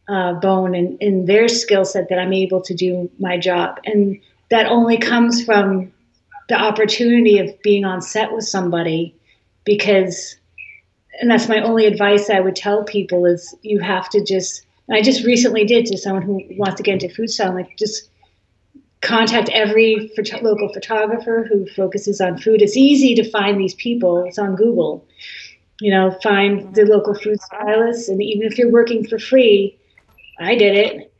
S2: uh, bone and in their skill set that I'm able to do my job. And that only comes from the opportunity of being on set with somebody because and that's my only advice I would tell people is you have to just I just recently did to someone who wants to get into food style like just contact every phot- local photographer who focuses on food. It's easy to find these people. It's on Google. You know find the local food stylists and even if you're working for free I did it.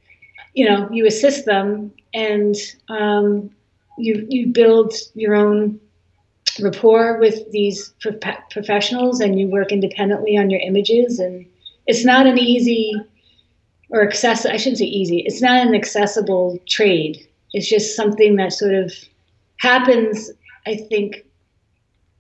S2: You know you assist them and um, you you build your own rapport with these pro- professionals and you work independently on your images and it's not an easy or access I shouldn't say easy it's not an accessible trade. It's just something that sort of happens I think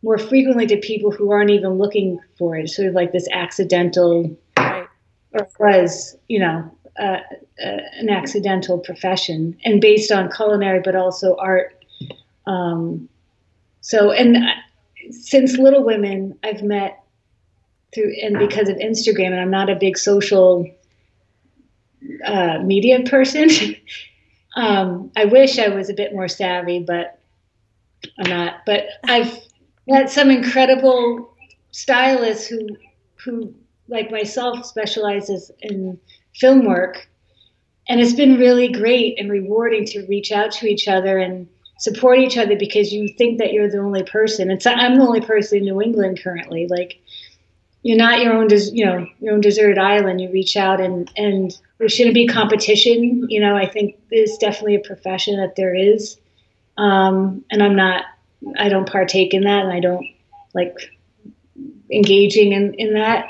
S2: more frequently to people who aren't even looking for it. It's sort of like this accidental
S1: right.
S2: or was you know an accidental profession and based on culinary, but also art. Um, so, and since Little Women, I've met through, and because of Instagram, and I'm not a big social uh, media person. um, I wish I was a bit more savvy, but I'm not. But I've met some incredible stylists who, who like myself, specializes in film work. And it's been really great and rewarding to reach out to each other and support each other because you think that you're the only person. And so I'm the only person in New England currently. Like you're not your own, des- you know, your own deserted island. You reach out and and there shouldn't be competition. You know, I think there's definitely a profession that there is, um, and I'm not. I don't partake in that, and I don't like engaging in in that.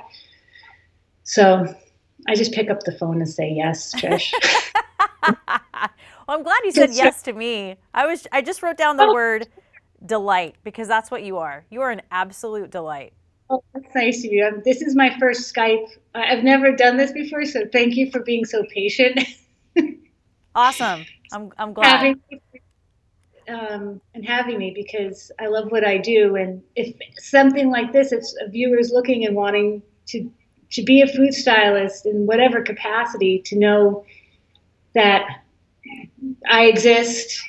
S2: So I just pick up the phone and say yes, Trish.
S1: well, I'm glad you said yes to me. I was I just wrote down the oh. word delight because that's what you are. You are an absolute delight.
S2: Oh, that's nice of you. Um, this is my first Skype. I've never done this before, so thank you for being so patient.
S1: awesome. I'm I'm glad. Having,
S2: um, and having me because I love what I do. And if something like this, if a viewer's looking and wanting to to be a food stylist in whatever capacity to know that I exist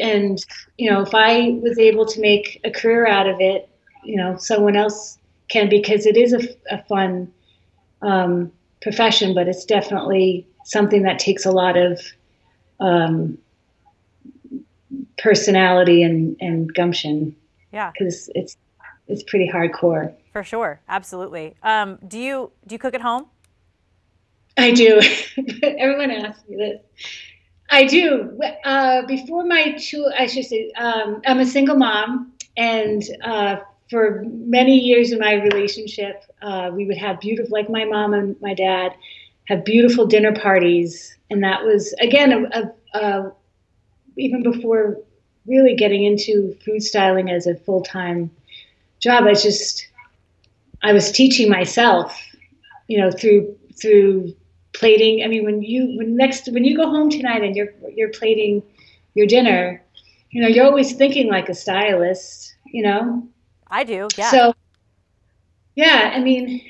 S2: and you know if I was able to make a career out of it you know someone else can because it is a, a fun um, profession but it's definitely something that takes a lot of um, personality and, and gumption.
S1: Yeah.
S2: Because it's it's pretty hardcore
S1: for sure, absolutely. Um, do you do you cook at home?
S2: I do. Everyone asks me this. I do. Uh, before my two, I should say, um, I'm a single mom, and uh, for many years in my relationship, uh, we would have beautiful, like my mom and my dad, have beautiful dinner parties, and that was again a, a, a, even before really getting into food styling as a full time job. I just I was teaching myself, you know, through through plating. I mean, when you when next when you go home tonight and you're you're plating your dinner, you know, you're always thinking like a stylist, you know.
S1: I do, yeah.
S2: So, yeah, I mean,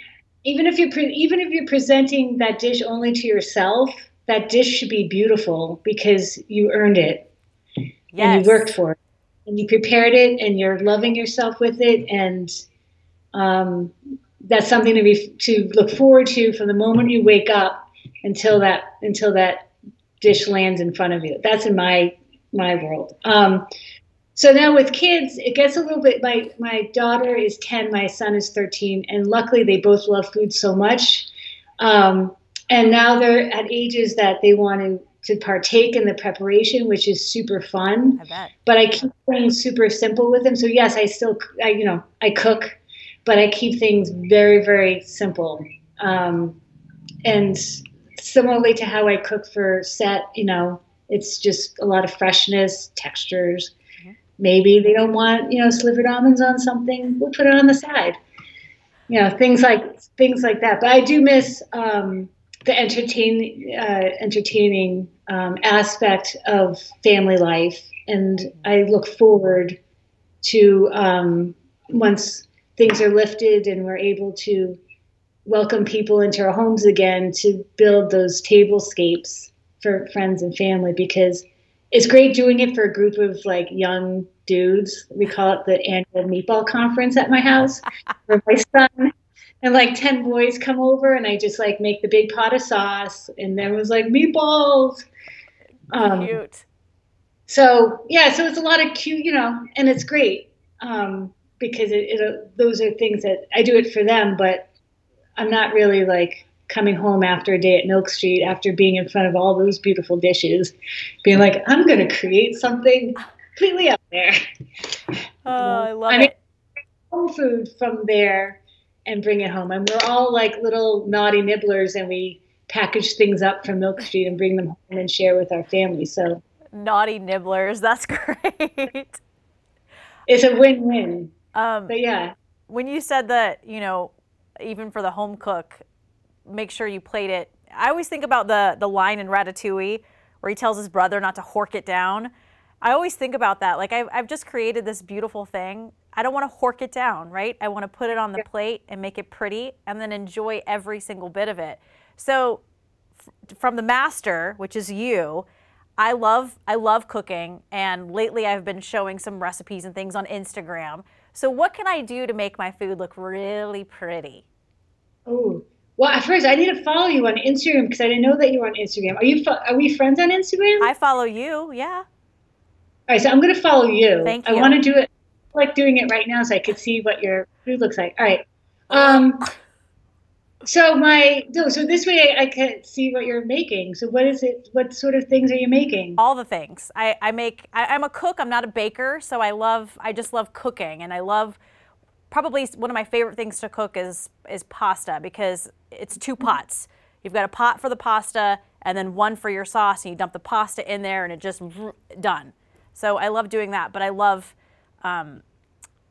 S2: even if you're pre- even if you're presenting that dish only to yourself, that dish should be beautiful because you earned it yes. and you worked for it and you prepared it and you're loving yourself with it and um, that's something to be to look forward to from the moment you wake up until that until that dish lands in front of you. That's in my my world. Um, so now with kids, it gets a little bit. My my daughter is ten, my son is thirteen, and luckily they both love food so much. Um, and now they're at ages that they want to to partake in the preparation, which is super fun.
S1: I bet.
S2: But I keep things super simple with them. So yes, I still, I, you know, I cook, but I keep things very, very simple. Um, and similarly to how I cook for set, you know, it's just a lot of freshness, textures. Mm-hmm. Maybe they don't want, you know, slivered almonds on something. We'll put it on the side. You know, things like things like that. But I do miss um, the entertain, uh, entertaining um, aspect of family life, and I look forward to um, once things are lifted and we're able to welcome people into our homes again to build those tablescapes for friends and family because it's great doing it for a group of like young dudes. We call it the annual meatball conference at my house, where my son and like 10 boys come over and I just like make the big pot of sauce and then was like meatballs.
S1: Um, cute.
S2: So yeah, so it's a lot of cute, you know, and it's great um, because it, it, those are things that I do it for them, but I'm not really like coming home after a day at Milk Street after being in front of all those beautiful dishes, being like, I'm going to create something completely out there.
S1: Oh, I love I mean, it.
S2: Home food from there and bring it home. And we're all like little naughty nibblers, and we package things up from Milk Street and bring them home and share with our family. So
S1: naughty nibblers, that's great.
S2: It's a win-win. Um, but yeah,
S1: when you said that, you know, even for the home cook, make sure you plate it. I always think about the the line in Ratatouille where he tells his brother not to hork it down. I always think about that. Like I've, I've just created this beautiful thing I don't want to hork it down, right? I want to put it on the plate and make it pretty and then enjoy every single bit of it. So f- from the master, which is you, I love I love cooking and lately I've been showing some recipes and things on Instagram. So what can I do to make my food look really pretty?
S2: Oh, well, at first I need to follow you on Instagram because I didn't know that you were on Instagram. Are you fo- are we friends on Instagram?
S1: I follow you. Yeah. All
S2: right, so I'm going to follow you.
S1: Thank you.
S2: I want to do it like doing it right now so I could see what your food looks like. All right. Um, so my no, so this way I, can see what you're making. So what is it? What sort of things are you making?
S1: All the things. I, I make. I, I'm a cook. I'm not a baker, so I love. I just love cooking, and I love. Probably one of my favorite things to cook is is pasta because it's two pots. You've got a pot for the pasta and then one for your sauce, and you dump the pasta in there, and it just done. So I love doing that, but I love um,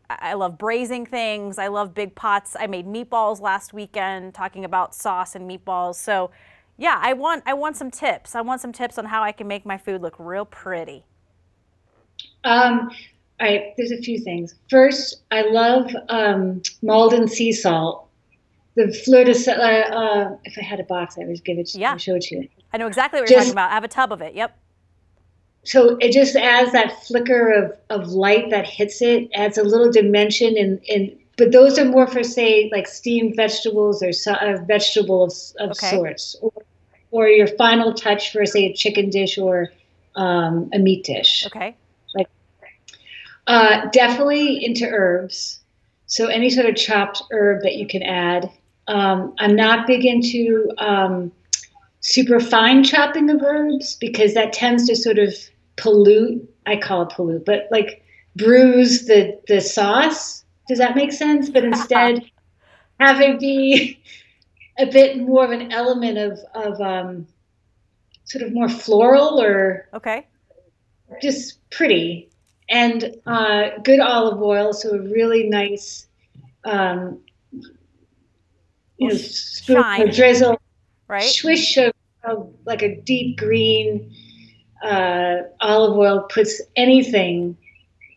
S1: I love braising things. I love big pots. I made meatballs last weekend talking about sauce and meatballs. So, yeah, I want I want some tips. I want some tips on how I can make my food look real pretty.
S2: Um, all right, there's a few things. First, I love um, Maldon sea salt. The fleur de sel. Uh, uh, if I had a box, I would give it. Yeah. show it to you.
S1: I know exactly what Just, you're talking about. I have a tub of it. Yep
S2: so it just adds that flicker of, of light that hits it, adds a little dimension and, and but those are more for say like steamed vegetables or so, uh, vegetable of, of okay. sorts or, or your final touch for say a chicken dish or um, a meat dish.
S1: Okay.
S2: Like uh, definitely into herbs. So any sort of chopped herb that you can add. Um, i'm not big into um, super fine chopping of herbs because that tends to sort of pollute i call it pollute but like bruise the the sauce. Does that make sense? But instead have it be a bit more of an element of of um, sort of more floral or
S1: okay.
S2: just pretty. And uh, good olive oil so a really nice um, you know, spoon drizzle,
S1: right?
S2: swish of, of like a deep green uh, olive oil puts anything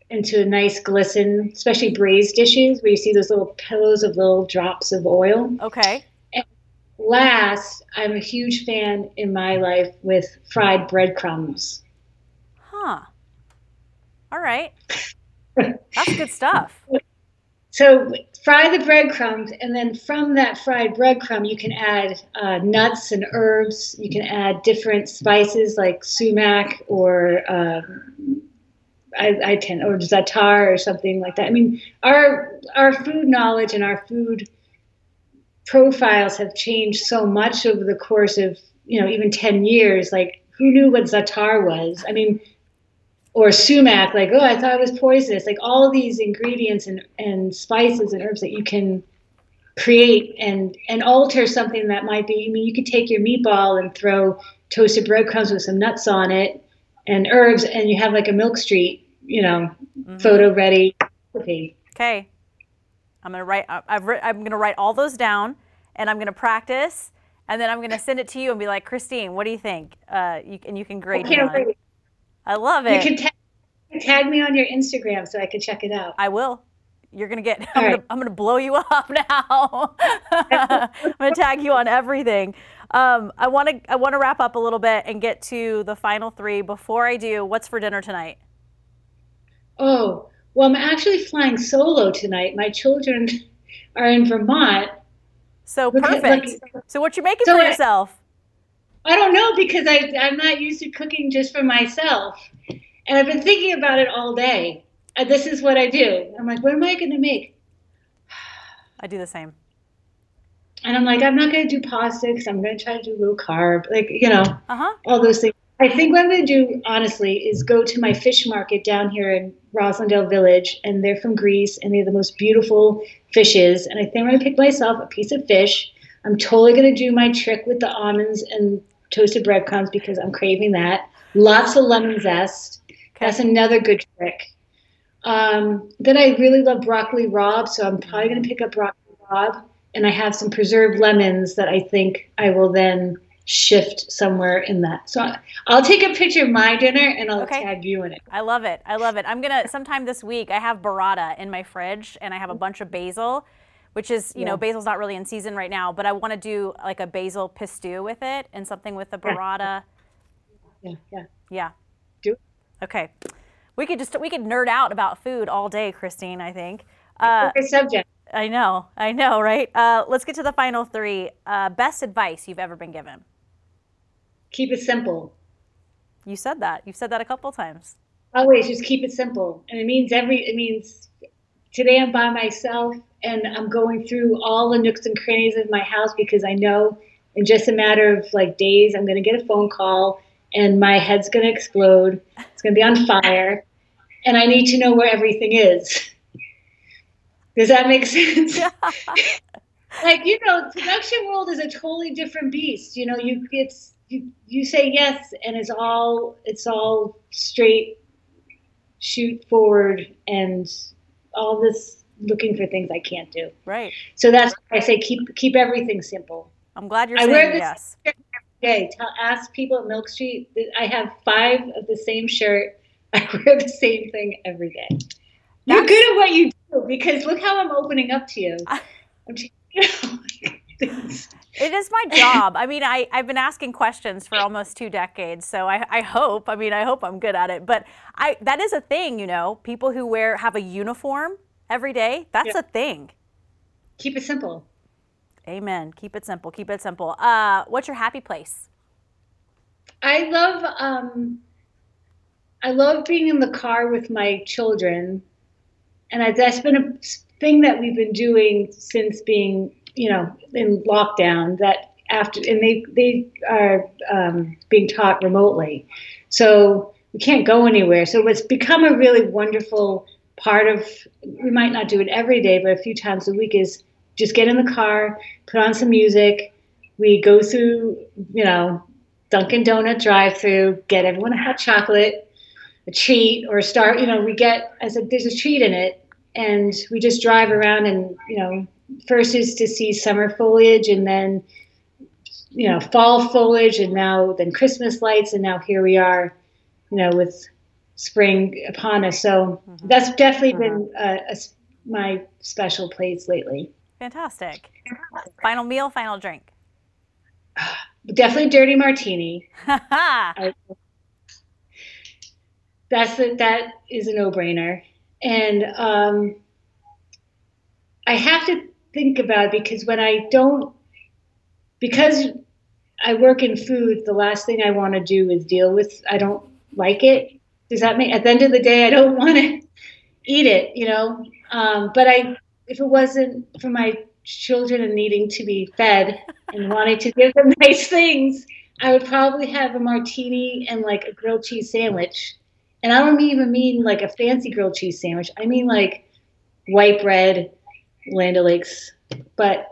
S2: into a nice glisten, especially braised dishes where you see those little pillows of little drops of oil.
S1: Okay.
S2: Last, I'm a huge fan in my life with fried breadcrumbs.
S1: Huh. All right. That's good stuff.
S2: So fry the breadcrumbs, and then from that fried breadcrumb, you can add uh, nuts and herbs. You can add different spices like sumac or um, I, I tend or za'atar or something like that. I mean, our our food knowledge and our food profiles have changed so much over the course of you know even ten years. Like, who knew what za'atar was? I mean, or sumac, like, oh, I thought it was poisonous. Like all these ingredients and, and spices and herbs that you can create and and alter something that might be. I mean, you could take your meatball and throw toasted breadcrumbs with some nuts on it and herbs, and you have like a Milk Street, you know,
S1: Mm-hmm.
S2: photo ready recipe.
S1: Okay. I'm gonna write. I- I've I'm gonna write all those down, and I'm gonna practice, and then I'm gonna send it to you and be like, Christine, what do you think? Uh, you, and you can grade me
S2: can't wait.
S1: I love it.
S2: You can ta- tag me on your Instagram so I can check it out.
S1: I will. You're gonna get. I'm, gonna,
S2: right.
S1: I'm gonna blow you up now. I'm gonna tag you on everything. Um, I want to. I want to wrap up a little bit and get to the final three. Before I do, what's for dinner tonight?
S2: Oh, well, I'm actually flying solo tonight. My children are in Vermont.
S1: So perfect.
S2: look-
S1: so what you're making
S2: So
S1: for
S2: I-
S1: yourself?
S2: I don't know because I, I'm not used to cooking just for myself. And I've been thinking about it all day. And this is what I do. I'm like, what am I going to make?
S1: I do the same.
S2: And I'm like, I'm not going to do pasta because I'm going to try to do low carb, like, you know,
S1: Uh huh.
S2: all those things. I think what I'm going to do, honestly, is go to my fish market down here in Roslindale Village. And they're from Greece and they're the most beautiful fishes. And I think I'm going to pick myself a piece of fish. I'm totally going to do my trick with the almonds and toasted breadcrumbs because I'm craving that. Lots of lemon zest. That's another good trick. Um, then I really love broccoli rabe, so I'm probably going to pick up broccoli rabe. And I have some preserved lemons that I think I will then shift somewhere in that. So I'll take a picture of my dinner and I'll
S1: Okay.
S2: tag you in it.
S1: I love it. I love it. I'm gonna sometime this week. I have burrata in my fridge, and I have a bunch of basil, which is you know basil's not really in season right now, but I want to do like a basil pistou with it and something with the burrata.
S2: Yeah, yeah.
S1: Yeah.
S2: Do it.
S1: Okay. We could just we could nerd out about food all day, Christine. I think. Uh,
S2: Okay, subject.
S1: I know. I know. Right. Uh, let's get to the final three. Uh, best advice you've ever been given.
S2: Keep it simple.
S1: You said that. You've said that a couple times.
S2: Always just keep it simple. And it means every, it means today I'm by myself and I'm going through all the nooks and crannies of my house because I know in just a matter of like days, I'm going to get a phone call and my head's going to explode. It's going to be on fire. And I need to know where everything is. Does that make sense? like you know production world is a totally different beast you know you it's you, you say yes and it's all it's all straight shoot forward and all this looking for things i can't do.
S1: Right.
S2: so that's why i say keep keep everything simple.
S1: I'm glad you're
S2: I
S1: saying
S2: wear this-
S1: yes.
S2: okay tell ask people at milk street. I have five of the same shirt. I wear the same thing every day. You're good at what you do because look how i'm opening up to you. I'm just, you know, things.
S1: It is my job. I mean, I, I've been asking questions for almost two decades, so I, I hope, I mean, I hope I'm good at it. But I that is a thing, you know, people who wear have a uniform every day, that's
S2: Yeah.
S1: a thing.
S2: keep it simple
S1: Amen. Keep it simple. Keep it simple. Uh, what's your happy place?
S2: I love um, I love being in the car with my children, and I, that's been a thing that we've been doing since being you know in lockdown. That after and they they are um, being taught remotely, so we can't go anywhere. So it's become a really wonderful part of. We might not do it every day, but a few times a week is just get in the car, put on some music. We go through, you know, Dunkin' Donut drive-through, get everyone a hot chocolate, a treat, or start. You know, we get as a there's a treat in it, and we just drive around and you know first is to see summer foliage and then you know fall foliage and now then christmas lights and now here we are you know with spring upon us. So mm-hmm. that's definitely mm-hmm. been a, a, my special place lately.
S1: Fantastic. Final meal final drink?
S2: Definitely dirty martini. I, that's a, that is a no-brainer. And um, i have to think about because when I don't, because I work in food, the last thing I want to do is deal with, I don't like it. Does that make, at the end of the day, I don't want to eat it, you know? Um, but I, if it wasn't for my children and needing to be fed and wanting to give them nice things, I would probably have a martini and like a grilled cheese sandwich. And I don't even mean like a fancy grilled cheese sandwich. I mean like white bread, Land O'Lakes. But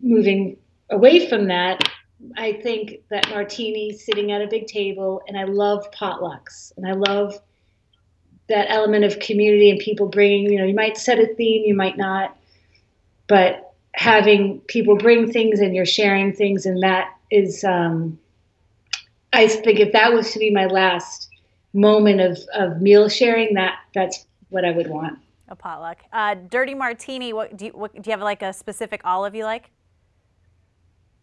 S2: moving away from that, I think that martini sitting at a big table, and I love potlucks, and I love that element of community and people bringing. You know, you might set a theme, you might not, but having people bring things and you're sharing things, and that is, um, I think, if that was to be my last moment of of meal sharing, that that's what I would want.
S1: A potluck. Uh, dirty martini. What do you? What, do you have like a specific olive you like?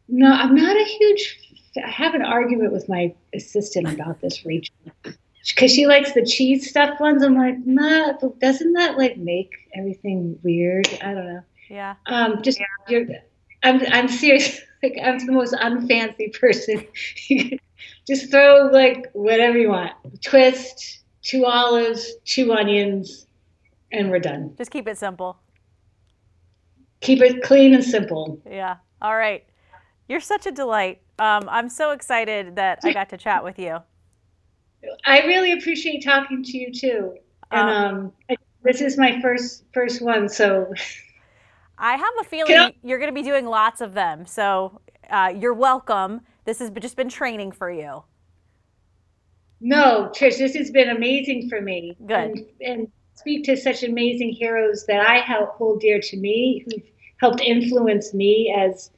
S2: No, I'm not a huge. I have an argument with my assistant about this, Rachel, because she likes the cheese stuffed ones. I'm like, nah, doesn't that like make everything weird? I don't know.
S1: Yeah.
S2: Um, just you're. I'm I'm serious. Like I'm the most unfancy person. just throw like whatever you want. Twist, two olives, two onions, and we're done.
S1: Just keep it simple.
S2: Keep it clean and simple.
S1: Yeah. All right. You're such a delight. Um, I'm so excited that I got to chat with you.
S2: I really appreciate talking to you too. And um, um, this is my first first one, so
S1: I have a feeling you're going to be doing lots of them. So uh, you're welcome. This has just been training for you.
S2: No, Trish, this has been amazing for me.
S1: Good.
S2: And, and speak to such amazing heroes that I hold dear to me, who've helped influence me as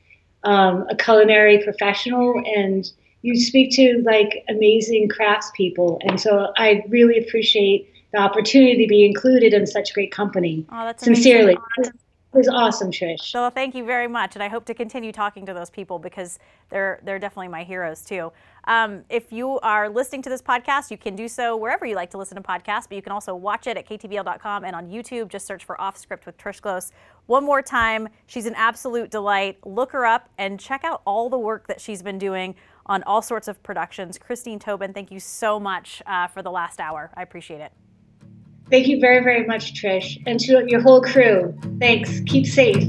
S2: um, a culinary professional. And you speak to like amazing craftspeople. And so I really appreciate the opportunity to be included in such great company.
S1: Oh, that's
S2: Sincerely. Amazing. It was awesome, Trish.
S1: So thank you very much, and I hope to continue talking to those people because they're they're definitely my heroes too. Um, if you are listening to this podcast, you can do so wherever you like to listen to podcasts, but you can also watch it at ktbl.com and on YouTube. Just search for Off Script with Trish Close. One more time, she's an absolute delight. Look her up and check out all the work that she's been doing on all sorts of productions. Christine Tobin, thank you so much uh, for the last hour. I appreciate it.
S2: Thank you very, very much, Trish, and to your whole crew. Thanks. Keep safe.